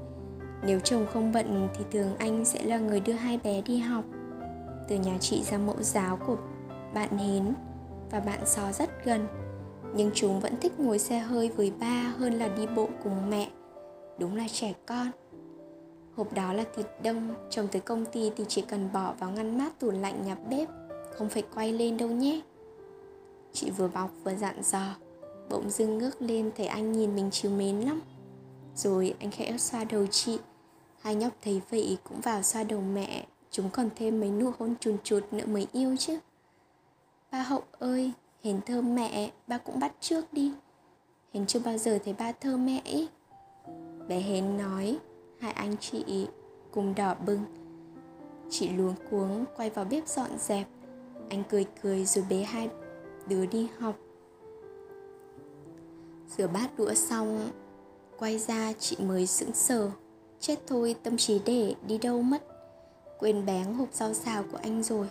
Nếu chồng không bận thì thường anh sẽ là người đưa hai bé đi học. Từ nhà chị ra mẫu giáo của bạn hến và bạn Sò rất gần nhưng chúng vẫn thích ngồi xe hơi với ba hơn là đi bộ cùng mẹ đúng là trẻ con Hộp đó là thịt đông, chồng tới công ty thì chỉ cần bỏ vào ngăn mát tủ lạnh nhà bếp, không phải quay lên đâu nhé. Chị vừa bọc vừa dặn dò, bỗng dưng ngước lên thấy anh nhìn mình chiều mến lắm. Rồi anh khẽ xoa đầu chị, hai nhóc thấy vậy cũng vào xoa đầu mẹ, chúng còn thêm mấy nụ hôn chùn chụt nữa mới yêu chứ. Ba Hậu ơi, Hiền thơm mẹ, ba cũng bắt trước đi. Hiền chưa bao giờ thấy ba thơm mẹ ý. Bé Hến nói, hai anh chị cùng đỏ bừng. Chị luống cuống quay vào bếp dọn dẹp. Anh cười cười rồi bế hai đứa đi học. Rửa bát đũa xong quay ra chị mới sững sờ. Chết thôi tâm trí để đi đâu mất? Quên bén hộp rau xào của anh rồi.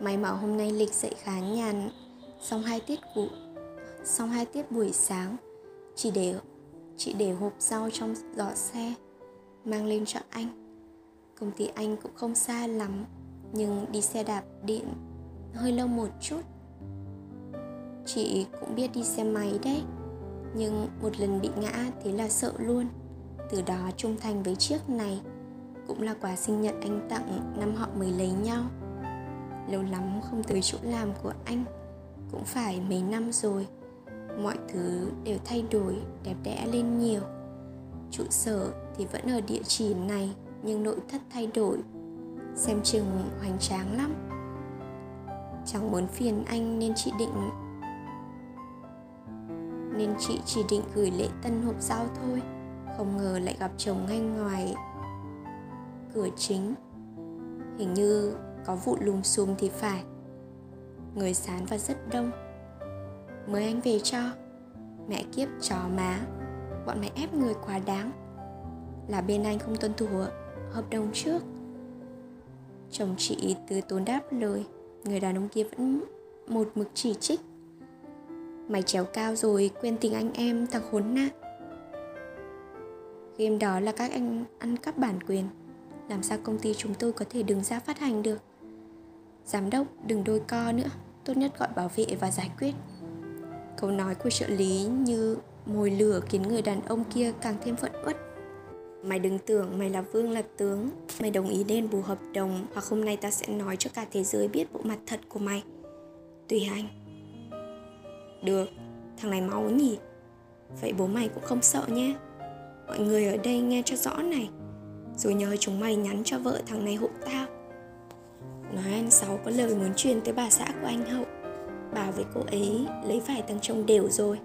May mà hôm nay lịch dậy khá nhàn xong hai tiết cụ, xong hai tiết buổi sáng chỉ để, chị để hộp rau trong giỏ xe, mang lên cho anh. Công ty anh cũng không xa lắm, nhưng đi xe đạp điện hơi lâu một chút. Chị cũng biết đi xe máy đấy, nhưng một lần bị ngã thế là sợ luôn. Từ đó trung thành với chiếc này, cũng là quà sinh nhật anh tặng năm họ mới lấy nhau. Lâu lắm không tới chỗ làm của anh cũng phải mấy năm rồi, mọi thứ đều thay đổi, đẹp đẽ lên nhiều. Trụ sở thì vẫn ở địa chỉ này, nhưng nội thất thay đổi. Xem chừng hoành tráng lắm. Chẳng muốn phiền anh nên chị định, nên chị chỉ định gửi lễ tân hộp rau thôi. Không ngờ lại gặp chồng ngay ngoài cửa chính. Hình như có vụ lùm xùm thì phải người sán và rất đông. Mới anh về cho, mẹ kiếp chó má, bọn mày ép người quá đáng. Là bên anh không tuân thủ hợp đồng trước. Chồng chị từ tốn đáp lời, người đàn ông kia vẫn một mực chỉ trích. Mày trèo cao rồi, quên tình anh em, thằng khốn nạn. Game đó là các anh ăn cắp bản quyền. Làm sao công ty chúng tôi có thể đứng ra phát hành được? Giám đốc đừng đôi co nữa. Tốt nhất gọi bảo vệ và giải quyết. Câu nói của trợ lý như mồi lửa khiến người đàn ông kia càng thêm phẫn uất. Mày đừng tưởng mày là vương là tướng. Mày đồng ý đền bù hợp đồng Hoặc hôm nay ta sẽ nói cho cả thế giới biết bộ mặt thật của mày. Tùy anh Được, thằng này máu nhỉ? Vậy bố mày cũng không sợ nhé. Mọi người ở đây nghe cho rõ này. Rồi nhờ chúng mày nhắn cho vợ thằng này hộ tao. Nói anh Sáu có lời muốn truyền tới bà xã của anh Hậu. Bảo với cô ấy lấy vải thằng chồng đều rồi.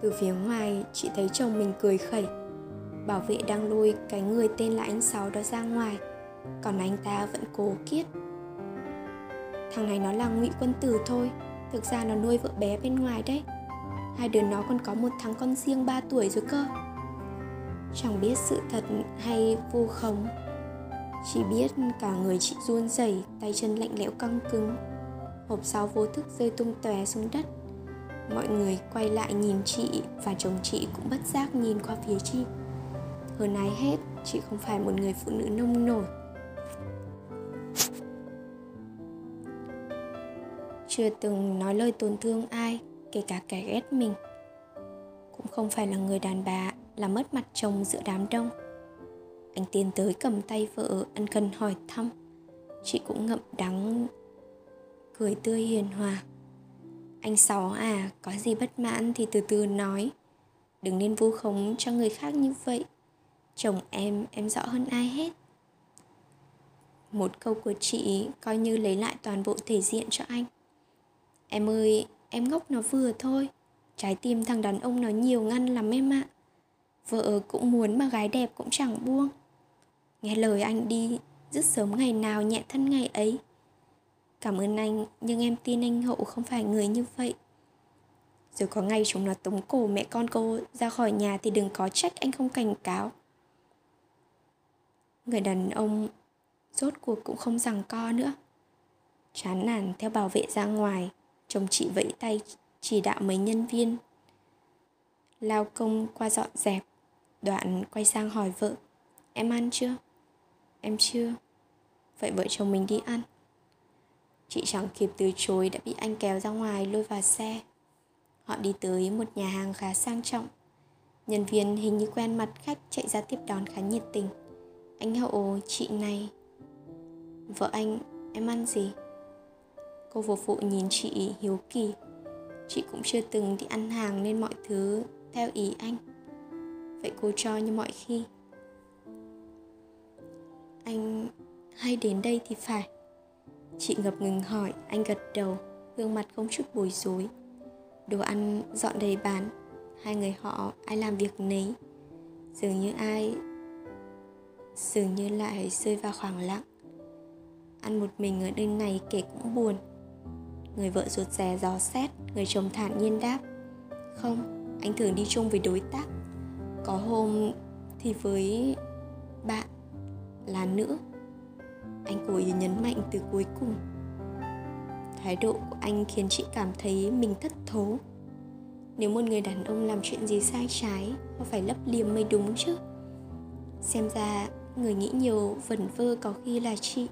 Từ phía ngoài, chị thấy chồng mình cười khẩy. Bảo vệ đang lôi cái người tên là anh sáu đó ra ngoài. Còn anh ta vẫn cố kiết. Thằng này nó là ngụy quân tử thôi. Thực ra nó nuôi vợ bé bên ngoài đấy. Hai đứa nó còn có một thằng con riêng 3 tuổi rồi cơ. Chẳng biết sự thật hay vu khống chỉ biết cả người chị run rẩy, tay chân lạnh lẽo căng cứng. Hộp sau vô thức rơi tung tóe xuống đất. Mọi người quay lại nhìn chị và chồng chị cũng bất giác nhìn qua phía chị. Hơn ai hết, chị không phải một người phụ nữ nông nổi. Chưa từng nói lời tổn thương ai, kể cả kẻ ghét mình. Cũng không phải là người đàn bà làm mất mặt chồng giữa đám đông anh tiến tới cầm tay vợ ân cần hỏi thăm. Chị cũng ngậm đắng cười tươi hiền hòa. Anh Sáu à, có gì bất mãn thì từ từ nói. Đừng nên vu khống cho người khác như vậy. Chồng em, em rõ hơn ai hết. Một câu của chị coi như lấy lại toàn bộ thể diện cho anh. Em ơi, em ngốc nó vừa thôi. Trái tim thằng đàn ông nó nhiều ngăn lắm em ạ. Vợ cũng muốn mà gái đẹp cũng chẳng buông. Nghe lời anh đi Dứt sớm ngày nào nhẹ thân ngày ấy Cảm ơn anh, nhưng em tin anh Hậu không phải người như vậy. Rồi có ngày chúng nó tống cổ mẹ con cô ra khỏi nhà thì đừng có trách anh không cảnh cáo. Người đàn ông rốt cuộc cũng không rằng co nữa. Chán nản theo bảo vệ ra ngoài, chồng chị vẫy tay chỉ đạo mấy nhân viên. Lao công qua dọn dẹp, đoạn quay sang hỏi vợ, em ăn chưa? Em chưa. Vậy vợ chồng mình đi ăn. Chị chẳng kịp từ chối đã bị anh kéo ra ngoài lôi vào xe. Họ đi tới một nhà hàng khá sang trọng. Nhân viên hình như quen mặt khách chạy ra tiếp đón khá nhiệt tình. Anh Hậu, chị này. Vợ anh, em ăn gì? Cô phục vụ nhìn chị hiếu kỳ. Chị cũng chưa từng đi ăn hàng nên mọi thứ theo ý anh. Vậy cô cho như mọi khi. Anh hay đến đây thì phải Chị ngập ngừng hỏi, anh gật đầu, gương mặt không chút bối rối. Đồ ăn dọn đầy bàn, hai người họ ai làm việc nấy. Dường như ai dường như lại rơi vào khoảng lặng. Ăn một mình ở nơi này kể cũng buồn. Người vợ ruột rè dò xét, người chồng thản nhiên đáp. Không, anh thường đi chung với đối tác. Có hôm thì với bạn là nữ. Anh cố ý nhấn mạnh từ cuối cùng. Thái độ của anh khiến chị cảm thấy mình thất thố. Nếu một người đàn ông làm chuyện gì sai trái họ phải lấp liềm mới đúng chứ? Xem ra người nghĩ nhiều vẩn vơ có khi là chị.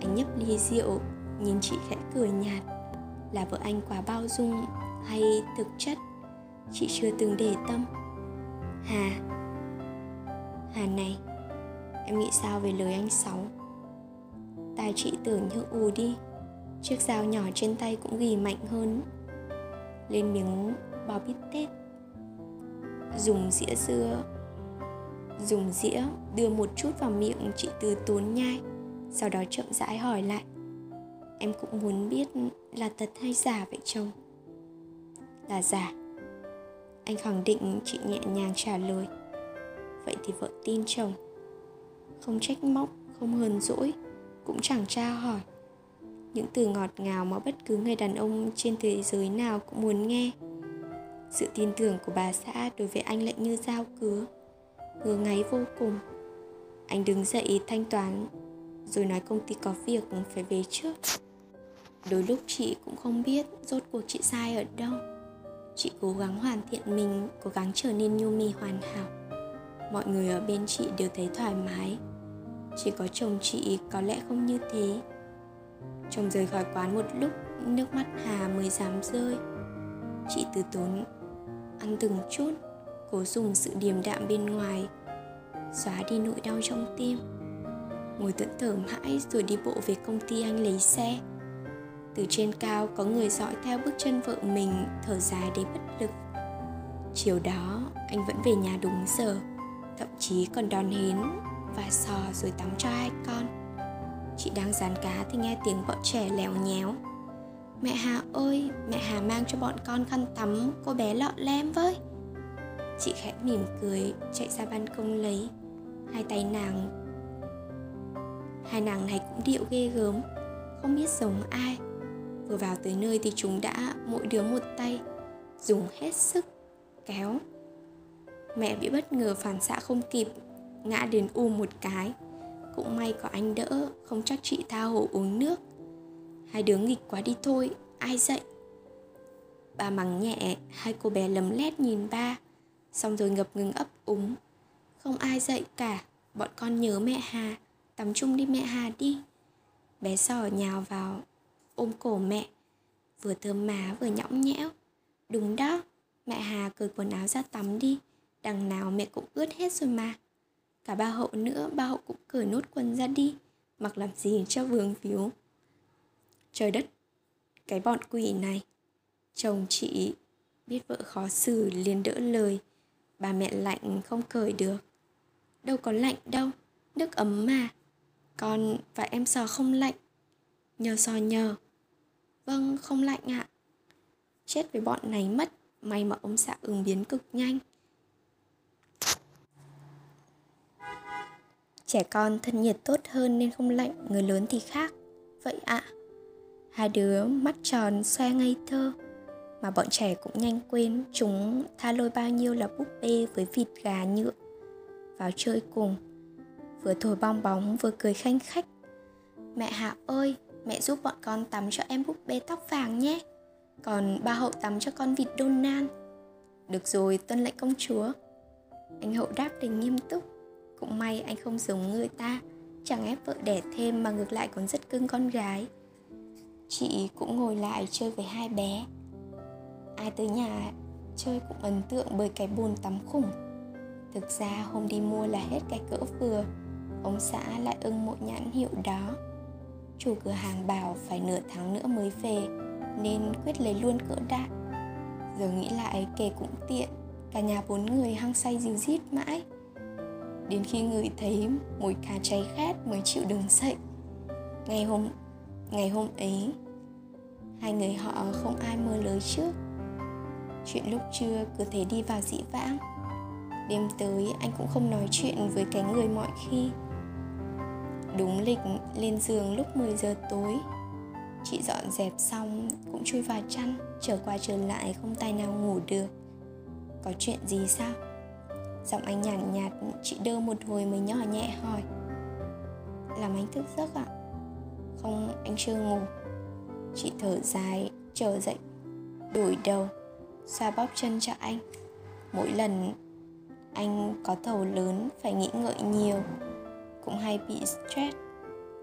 Anh nhấp ly rượu, nhìn chị khẽ cười nhạt. Là vợ anh quá bao dung hay thực chất? Chị chưa từng để tâm. Hà. Hà này em nghĩ sao về lời anh sáu? Tài chị tưởng như ù đi. Chiếc dao nhỏ trên tay cũng ghi mạnh hơn. Lên miếng bao bít tết. Dùng dĩa dưa. Dùng dĩa, đưa một chút vào miệng chị từ tốn nhai, Sau đó chậm rãi hỏi lại. Em cũng muốn biết là thật hay giả vậy chồng? Là giả. Anh khẳng định chị nhẹ nhàng trả lời. Vậy thì vợ tin chồng. Không trách móc, không hờn dỗi Cũng chẳng tra hỏi. Những từ ngọt ngào mà bất cứ người đàn ông trên thế giới nào cũng muốn nghe. Sự tin tưởng của bà xã đối với anh lại như dao cứa ngứa ngáy vô cùng. Anh đứng dậy thanh toán rồi nói công ty có việc phải về trước. Đôi lúc chị cũng không biết rốt cuộc chị sai ở đâu. Chị cố gắng hoàn thiện mình cố gắng trở nên nhu mì hoàn hảo mọi người ở bên chị đều thấy thoải mái. Chỉ có chồng chị có lẽ không như thế. Chồng rời khỏi quán một lúc, Nước mắt Hà mới dám rơi. Chị từ tốn Ăn từng chút, Cố dùng sự điềm đạm bên ngoài, Xóa đi nỗi đau trong tim. Ngồi tận thở mãi rồi đi bộ về công ty anh lấy xe. Từ trên cao có người dõi theo bước chân vợ mình Thở dài đến bất lực. Chiều đó, anh vẫn về nhà đúng giờ. Thậm chí còn đón hến và sò rồi tắm cho hai con. Chị đang dán cá thì nghe tiếng vợ trẻ lèo nhéo. Mẹ Hà ơi, mẹ Hà mang cho bọn con khăn tắm cô bé lọ lem với. Chị khẽ mỉm cười chạy ra ban công lấy Hai tay nàng. Hai nàng này cũng điệu ghê gớm Không biết giống ai. Vừa vào tới nơi thì chúng đã mỗi đứa một tay Dùng hết sức kéo. Mẹ bị bất ngờ phản xạ không kịp, Ngã đến u một cái. Cũng may có anh đỡ, Không chắc chị tha hồ uống nước. Hai đứa nghịch quá đi thôi, Ai dậy Ba mắng nhẹ, Hai cô bé lấm lét nhìn ba. Xong rồi ngập ngừng ấp úng. Không ai dậy cả, Bọn con nhớ mẹ Hà. Tắm chung đi mẹ Hà đi. Bé sò nhào vào, Ôm cổ mẹ. Vừa thơm má, vừa nhõng nhẽo. Đúng đó, Mẹ Hà cởi quần áo ra tắm đi. Đằng nào mẹ cũng ướt hết rồi mà. Cả ba hậu nữa, ba hậu cũng cởi nốt quần ra đi Mặc làm gì cho vướng phiếu Trời đất Cái bọn quỷ này. Chồng chị biết vợ khó xử liền đỡ lời Bà mẹ lạnh không cởi được. Đâu có lạnh đâu Nước ấm mà. Con và em sò không lạnh. Nhờ sò nhờ. Vâng không lạnh ạ. Chết với bọn này mất May mà ông xã ứng biến cực nhanh. Trẻ con thân nhiệt tốt hơn nên không lạnh, người lớn thì khác. Vậy ạ. À? Hai đứa mắt tròn xoe ngây thơ. Mà bọn trẻ cũng nhanh quên chúng tha lôi bao nhiêu là búp bê với vịt gà nhựa. Vào chơi cùng. Vừa thổi bong bóng vừa cười khanh khách. Mẹ Hạ ơi, mẹ giúp bọn con tắm cho em búp bê tóc vàng nhé. Còn ba hậu tắm cho con vịt đôn nan Được rồi, tuân lệnh công chúa. Anh hậu đáp đầy nghiêm túc cũng may anh không giống người ta. Chẳng ép vợ đẻ thêm mà ngược lại còn rất cưng con gái. Chị cũng ngồi lại chơi với hai bé. Ai tới nhà chơi cũng ấn tượng bởi cái bồn tắm khủng. Thực ra hôm đi mua là hết cái cỡ vừa. Ông xã lại ưng một nhãn hiệu đó. Chủ cửa hàng bảo phải nửa tháng nữa mới về, Nên quyết lấy luôn cỡ đại Giờ nghĩ lại kể cũng tiện, Cả nhà bốn người hăng say dìu dít mãi đến khi người thấy mùi cá cháy khét mới chịu đứng dậy. Ngày hôm ngày hôm ấy, hai người họ không ai mơ lời trước. Chuyện lúc trưa cứ thế đi vào dĩ vãng. Đêm tới anh cũng không nói chuyện với cái người mọi khi. Đúng lịch lên giường lúc 10 giờ tối. Chị dọn dẹp xong cũng chui vào chăn, trở qua trở lại không tay nào ngủ được. Có chuyện gì sao? Giọng anh nhàn nhạt, nhạt Chị đơ một hồi mới nhỏ nhẹ hỏi. Làm anh thức giấc ạ. Không anh chưa ngủ. Chị thở dài Trở dậy. Đuổi đầu Xoa bóp chân cho anh. Mỗi lần anh có thầu lớn Phải nghĩ ngợi nhiều. Cũng hay bị stress.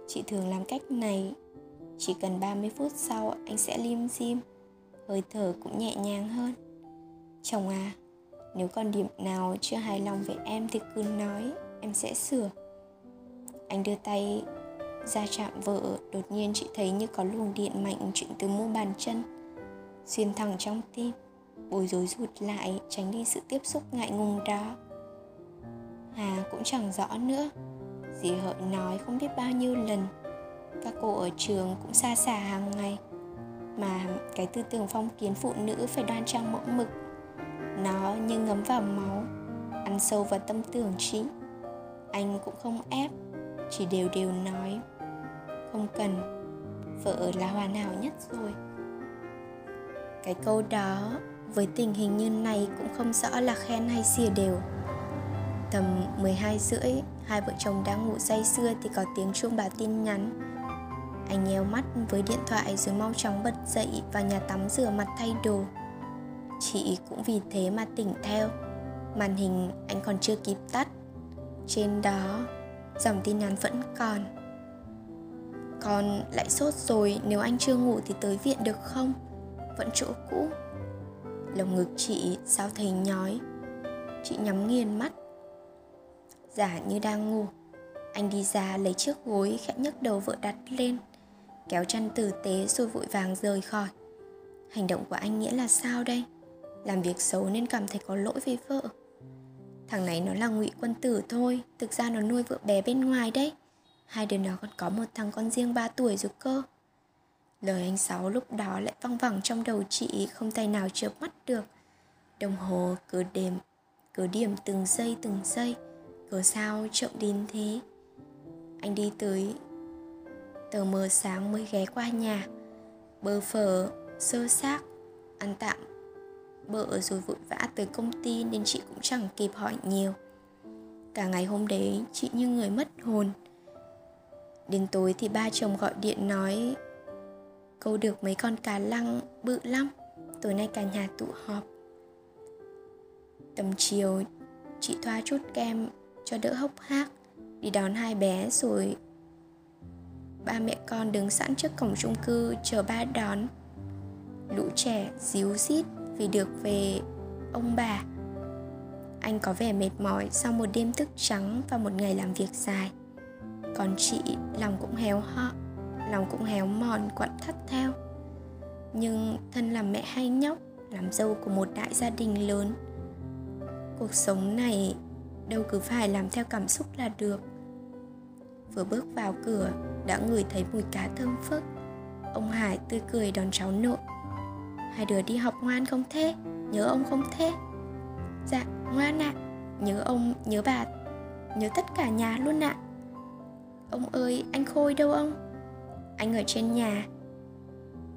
Chị thường làm cách này. Chỉ cần 30 phút sau anh sẽ lim dim. Hơi thở cũng nhẹ nhàng hơn. Chồng à nếu còn điểm nào chưa hài lòng về em thì cứ nói, em sẽ sửa. Anh đưa tay ra chạm vợ, đột nhiên chị thấy như có luồng điện mạnh chuyển từ mu bàn chân, xuyên thẳng trong tim. Bối rối rụt lại, tránh đi sự tiếp xúc ngại ngùng đó. Hà cũng chẳng rõ nữa. Dì hợi nói không biết bao nhiêu lần. Các cô ở trường cũng xa xả hàng ngày. Mà cái tư tưởng phong kiến phụ nữ phải đoan trang mẫu mực nó như ngấm vào máu, ăn sâu vào tâm tưởng chị. Anh cũng không ép, chỉ đều đều nói, không cần, vợ là hoàn hảo nhất rồi. Cái câu đó, với tình hình như này cũng không rõ là khen hay xìa đều. Tầm 12 rưỡi, hai vợ chồng đang ngủ say sưa thì có tiếng chuông báo tin nhắn. Anh nheo mắt với điện thoại rồi mau chóng bật dậy vào nhà tắm rửa mặt thay đồ chị cũng vì thế mà tỉnh theo. Màn hình anh còn chưa kịp tắt. Trên đó, dòng tin nhắn vẫn còn. Con lại sốt rồi, nếu anh chưa ngủ thì tới viện được không? Vẫn chỗ cũ. Lồng ngực chị sao thấy nhói. Chị nhắm nghiền mắt. Giả như đang ngủ, anh đi ra lấy chiếc gối khẽ nhấc đầu vợ đặt lên, kéo chăn tử tế rồi vội vàng rời khỏi. Hành động của anh nghĩa là sao đây? Làm việc xấu nên cảm thấy có lỗi với vợ. Thằng này nó là ngụy quân tử thôi, thực ra nó nuôi vợ bé bên ngoài đấy. Hai đứa nó còn có một thằng con riêng 3 tuổi rồi cơ. Lời anh sáu lúc đó lại văng vẳng trong đầu chị, không tay nào chớp mắt được. Đồng hồ, cứ đêm cứ điểm từng giây từng giây. Cớ sao chậm đến thế? Anh đi tới tờ mờ sáng mới ghé qua nhà. Bơ phở sơ xác, ăn tạm bợ rồi vội vã tới công ty nên chị cũng chẳng kịp hỏi nhiều. Cả ngày hôm đấy, chị như người mất hồn. Đến tối thì ba chồng gọi điện nói câu được mấy con cá lăng bự lắm, tối nay cả nhà tụ họp. Tầm chiều, chị thoa chút kem cho đỡ hốc hác, đi đón hai bé rồi ba mẹ con đứng sẵn trước cổng chung cư chờ ba đón. Lũ trẻ díu rít vì được về ông bà. Anh có vẻ mệt mỏi sau một đêm thức trắng và một ngày làm việc dài. Còn chị, lòng cũng héo họ lòng cũng héo mòn quặn thắt theo nhưng thân làm mẹ hay nhóc, làm dâu của một đại gia đình lớn. Cuộc sống này đâu cứ phải làm theo cảm xúc là được. Vừa bước vào cửa, đã ngửi thấy mùi cá thơm phức. Ông hải tươi cười đón cháu nội hai đứa đi học ngoan không thế? Nhớ ông không thế? Dạ ngoan ạ. À. nhớ ông, nhớ bà. Nhớ tất cả nhà luôn ạ. À. ông ơi, anh khôi đâu ông? Anh ở trên nhà.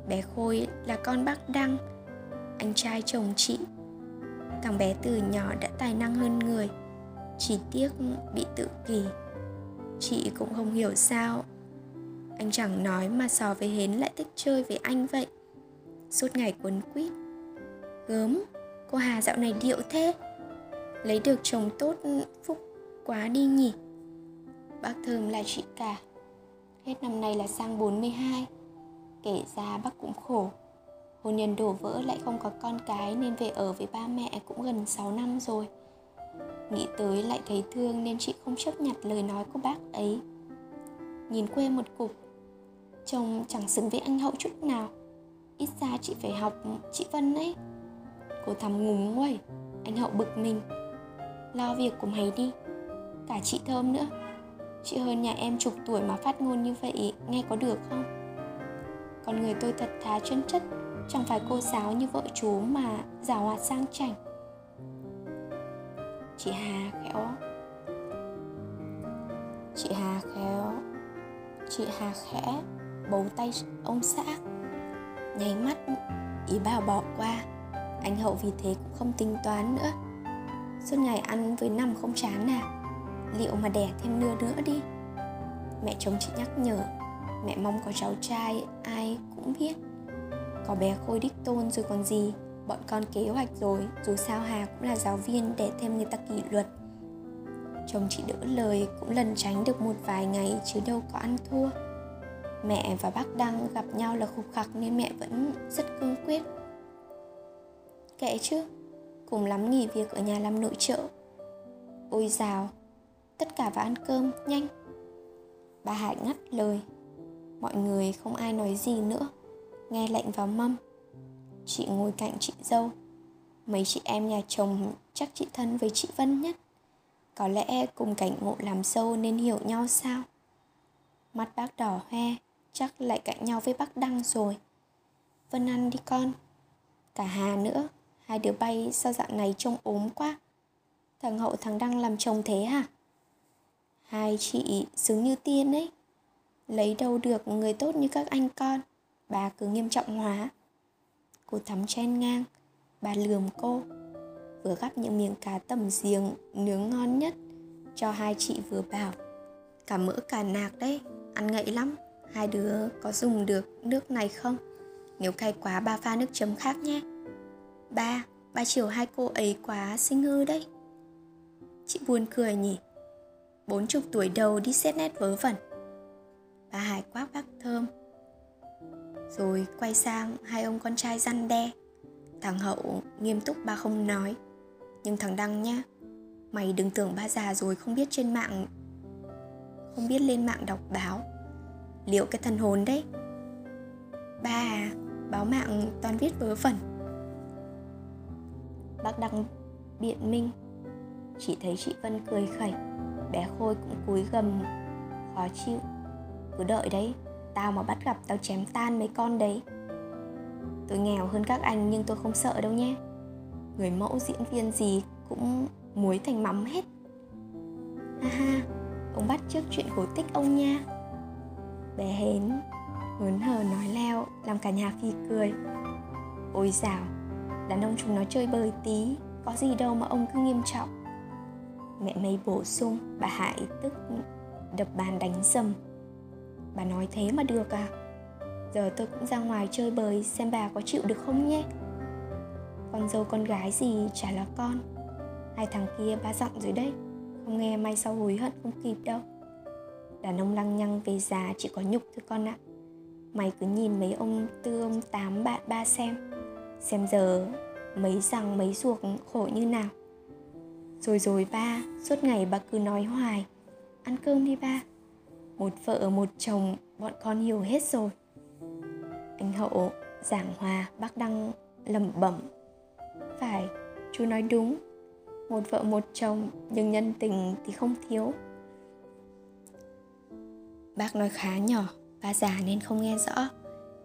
Bé khôi là con bác đăng, anh trai chồng chị. Thằng bé từ nhỏ đã tài năng hơn người, chỉ tiếc bị tự kỷ. Chị cũng không hiểu sao. Anh chẳng nói mà sò với hến lại thích chơi với anh vậy suốt ngày quấn quýt. Gớm, cô hà dạo này điệu thế. Lấy được chồng tốt, phúc quá đi nhỉ. Bác thơm là chị cả. Hết năm nay là sang 42 kể ra bác cũng khổ. Hôn nhân đổ vỡ lại không có con cái nên về ở với ba mẹ cũng gần 6 năm rồi. Nghĩ tới lại thấy thương nên chị không chấp nhận lời nói của bác ấy. Nhìn quê một cục. Chồng chẳng xứng với anh hậu chút nào ít ra chị phải học chị vân đấy, cô thầm ngùng nguôi anh hậu bực mình. Lo việc của mày đi. Cả chị thơm nữa. Chị hơn nhà em chục tuổi mà phát ngôn như vậy nghe có được không? Con người tôi thật thà chân chất chẳng phải cô giáo như vợ chú mà giả hoạt sang chảnh. Chị hà khéo. Chị hà khéo. Chị hà khẽ bấu tay ông xã nháy mắt, ý bảo bỏ qua. Anh hậu vì thế cũng không tính toán nữa. Suốt ngày ăn với nằm không chán à? Liệu mà đẻ thêm nưa nữa đi? Mẹ chồng chị nhắc nhở, mẹ mong có cháu trai, ai cũng biết. Có bé khôi đích tôn rồi còn gì, bọn con kế hoạch rồi, dù sao hà cũng là giáo viên để thêm người ta kỷ luật. Chồng chị đỡ lời cũng lần tránh được một vài ngày chứ đâu có ăn thua mẹ và bác đăng gặp nhau là khục khặc nên mẹ vẫn rất cương quyết. Kệ chứ, cùng lắm nghỉ việc ở nhà làm nội trợ. Ôi dào, tất cả vào ăn cơm, nhanh. Bà Hải ngắt lời. Mọi người không ai nói gì nữa, Nghe lệnh vào mâm. Chị ngồi cạnh chị dâu. Mấy chị em nhà chồng chắc chị thân với chị Vân nhất. Có lẽ cùng cảnh ngộ làm sâu nên hiểu nhau sao? Mắt bác đỏ hoe Chắc lại cạnh nhau với bác Đăng rồi. Vân ăn đi con. Cả Hà nữa. Hai đứa bay sao dạng này trông ốm quá. Thằng Hậu, thằng Đăng làm chồng thế hả? Hai chị xứng như tiên ấy. Lấy đâu được người tốt như các anh con. Bà cứ nghiêm trọng hóa. Cô thắm chen ngang. Bà lườm cô. Vừa gắp những miếng cá tầm giềng Nướng ngon nhất Cho hai chị vừa bảo. Cả mỡ cả nạc đấy. Ăn ngậy lắm. Hai đứa có dùng được nước này không? Nếu cay quá ba pha nước chấm khác nhé. Ba, ba chiều hai cô ấy quá xinh hư đấy. Chị buồn cười nhỉ. Bốn chục tuổi đầu đi xét nét vớ vẩn. Bà Hải quát bác thơm. Rồi quay sang hai ông con trai răn đe. Thằng Hậu nghiêm túc ba không nói. Nhưng thằng Đăng nhá Mày đừng tưởng ba già rồi không biết trên mạng Không biết lên mạng đọc báo. Liệu cái thần hồn đấy? Ba à, báo mạng toàn viết vớ vẩn. Bác Đăng biện minh. Chỉ thấy chị Vân cười khẩy. Bé Khôi cũng cúi gầm. Khó chịu. Cứ đợi đấy Tao mà bắt gặp tao chém tan mấy con đấy. Tôi nghèo hơn các anh nhưng tôi không sợ đâu nhé. Người mẫu diễn viên gì cũng muối thành mắm hết. Ha ha, ông bắt trước chuyện cổ tích ông nha. Bé hến, hớn hở nói leo làm cả nhà phi cười. Ôi dào, đàn ông chúng nó chơi bời tí Có gì đâu mà ông cứ nghiêm trọng. Mẹ mây bổ sung, bà Hải tức đập bàn đánh dầm Bà nói thế mà được à? Giờ tôi cũng ra ngoài chơi bời xem bà có chịu được không nhé? Con dâu con gái gì chả là con. Hai thằng kia ba dặn rồi đấy Không nghe may sau hối hận không kịp đâu. Đàn ông lăng nhăng về già chỉ có nhục thôi con ạ. Mày cứ nhìn mấy ông tư ông tám bạn ba xem Xem giờ mấy rằng mấy ruột khổ như nào. Rồi rồi ba, suốt ngày bà cứ nói hoài Ăn cơm đi ba. Một vợ một chồng bọn con hiểu hết rồi. Anh hậu giảng hòa bác đăng lẩm bẩm. Phải chú nói đúng. Một vợ một chồng nhưng nhân tình thì không thiếu bác nói khá nhỏ ba già nên không nghe rõ.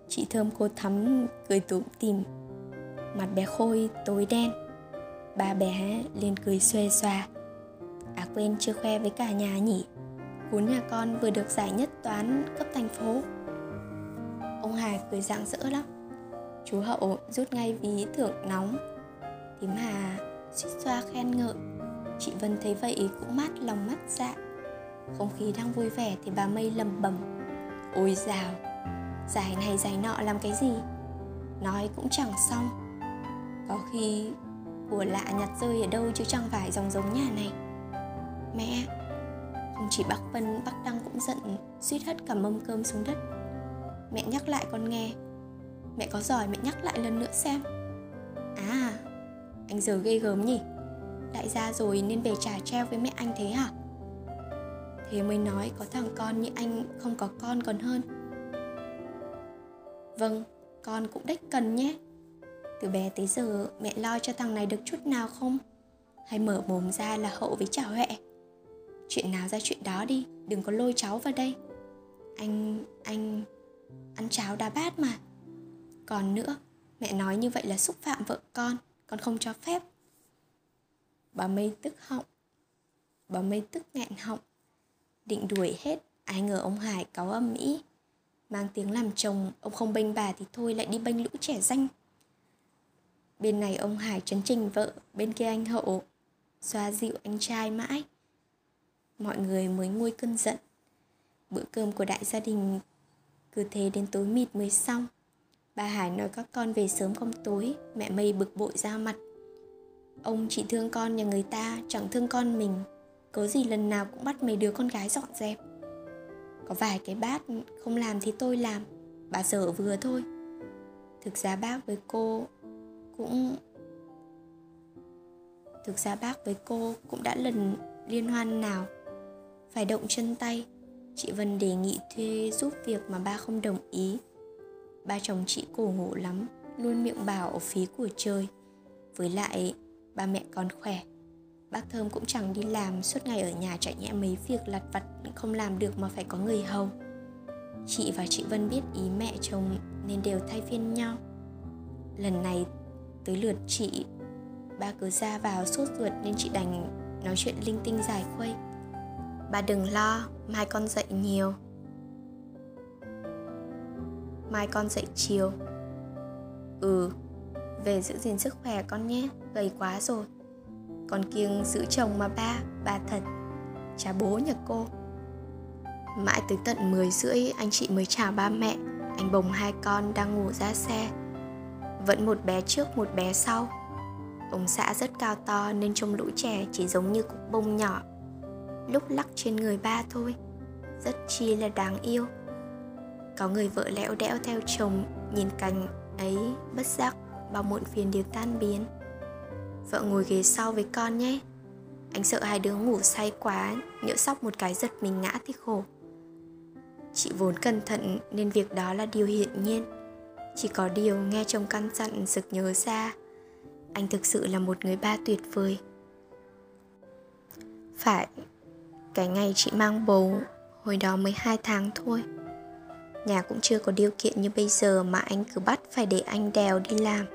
Chị thơm cô thắm, cười tủm tìm mặt bé khôi, tối đen. Ba bé lên cười xuê xòa. à quên chưa khoe với cả nhà nhỉ? Cún nhà con vừa được giải nhất toán cấp thành phố. Ông Hải cười rạng rỡ lắm. Chú Hậu rút ngay ví thưởng nóng. Thím Hà suýt xoa khen ngợi. Chị Vân thấy vậy cũng mát lòng mắt dạ. Không khí đang vui vẻ thì bà Mây lầm bầm Ôi dào Giải này giải nọ làm cái gì? Nói cũng chẳng xong. Có khi của lạ nhặt rơi ở đâu chứ chẳng phải dòng giống nhà này. Mẹ Không chỉ bác Vân, bác Đăng cũng giận Suýt hất cả mâm cơm xuống đất. Mẹ nhắc lại con nghe. Mẹ có giỏi mẹ nhắc lại lần nữa xem. À Anh giờ ghê gớm nhỉ. Đại gia rồi nên về trả treo với mẹ anh thế hả? Thì mới nói có thằng con như anh không có con còn hơn. Vâng, con cũng đách cần nhé. Từ bé tới giờ mẹ lo cho thằng này được chút nào không? Hay mở mồm ra là hậu với chả huệ. Chuyện nào ra chuyện đó đi, đừng có lôi cháu vào đây. Anh, anh ăn cháo đá bát mà. Còn nữa mẹ nói như vậy là xúc phạm vợ con con không cho phép. Bà mây tức họng. Bà mây tức nghẹn họng định đuổi hết. Ai ngờ ông hải cáu âm mỹ mang tiếng làm chồng. Ông không bênh bà thì thôi, lại đi bênh lũ trẻ danh. Bên này ông hải chấn trình vợ, bên kia anh hậu, xoa dịu anh trai mãi. Mọi người mới nguôi cơn giận. Bữa cơm của đại gia đình cứ thế đến tối mịt mới xong. Bà Hải nói các con về sớm không tối, Mẹ mây bực bội ra mặt. Ông chỉ thương con nhà người ta, Chẳng thương con mình. Cớ gì lần nào cũng bắt mấy đứa con gái dọn dẹp? Có vài cái bát không làm thì tôi làm, Bà dở vừa thôi. Thực ra bác với cô cũng, Thực ra bác với cô cũng đã lần liên hoan nào. Phải động chân tay, Chị Vân đề nghị thuê giúp việc mà ba không đồng ý. Ba chồng chị cổ ngộ lắm, Luôn miệng bảo phí của trời. Với lại, ba mẹ còn khỏe. Bác Thơm cũng chẳng đi làm, Suốt ngày ở nhà chạy nhẹ mấy việc lặt vặt, Không làm được mà phải có người hầu. Chị và chị Vân biết ý mẹ chồng Nên đều thay phiên nhau. Lần này, tới lượt chị, Ba cứ ra vào sốt ruột Nên chị đành nói chuyện linh tinh dài khuây. Ba đừng lo, Mai con dậy nhiều. Mai con dậy chiều. Ừ Về giữ gìn sức khỏe con nhé, Gầy quá rồi. Con kiêng giữ chồng mà ba Ba thật. Chả bố nhà cô. Mãi tới tận 10 rưỡi, anh chị mới chào ba mẹ. Anh bồng hai con đang ngủ ra xe. Vẫn một bé trước, một bé sau. Ông xã rất cao to nên trông lũ trẻ chỉ giống như cục bông nhỏ. Lúc lắc trên người ba thôi. Rất chi là đáng yêu. Có người vợ lẽo đẽo theo chồng, Nhìn cảnh ấy bất giác Bao muộn phiền đều tan biến. Vợ ngồi ghế sau với con nhé. Anh sợ hai đứa ngủ say quá, Nhỡ sóc một cái giật mình ngã thì khổ. Chị vốn cẩn thận nên việc đó là điều hiển nhiên. Chỉ có điều nghe chồng căn dặn sực nhớ ra, Anh thực sự là một người ba tuyệt vời. Phải, Cái ngày chị mang bầu, Hồi đó mới hai tháng thôi. Nhà cũng chưa có điều kiện như bây giờ Mà anh cứ bắt phải để anh đèo đi làm.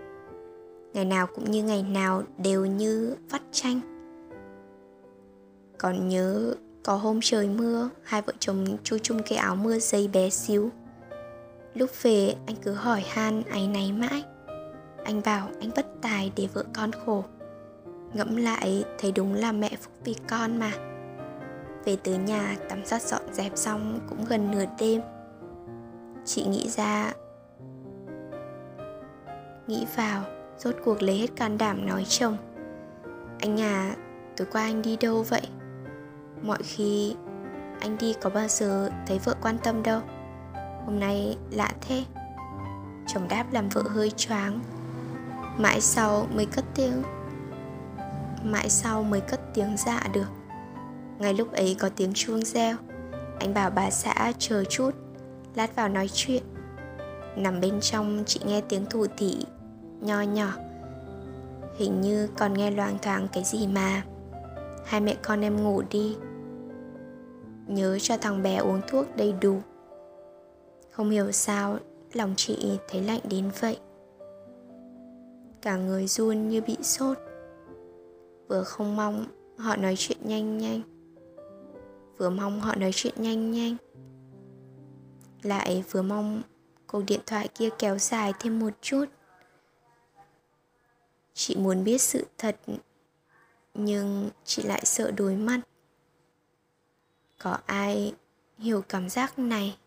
Ngày nào cũng như ngày nào Đều như vắt chanh Còn nhớ có hôm trời mưa, hai vợ chồng chui chung cái áo mưa dày bé xíu. Lúc về anh cứ hỏi han áy náy mãi. Anh bảo anh bất tài để vợ con khổ. Ngẫm lại thấy đúng là mẹ phúc vì con mà. Về tới nhà tắm giặt dọn dẹp xong cũng gần nửa đêm. Chị nghĩ ra Nghĩ vào Rốt cuộc lấy hết can đảm nói chồng. Anh à Tối qua anh đi đâu vậy? Mọi khi anh đi có bao giờ thấy vợ quan tâm đâu. Hôm nay lạ thế. Chồng đáp làm vợ hơi choáng. Mãi sau mới cất tiếng. Mãi sau mới cất tiếng dạ được. Ngay lúc ấy có tiếng chuông reo. Anh bảo bà xã chờ chút, lát vào nói chuyện. Nằm bên trong chị nghe tiếng thủ thị nho nhỏ. Hình như còn nghe loang thoáng cái gì mà. Hai mẹ con em ngủ đi. Nhớ cho thằng bé uống thuốc đầy đủ. Không hiểu sao, lòng chị thấy lạnh đến vậy. Cả người run như bị sốt. Vừa không mong, họ nói chuyện nhanh nhanh. Vừa mong họ nói chuyện nhanh nhanh. Lại vừa mong cuộc điện thoại kia kéo dài thêm một chút chị muốn biết sự thật, nhưng chị lại sợ đối mặt có ai hiểu cảm giác này?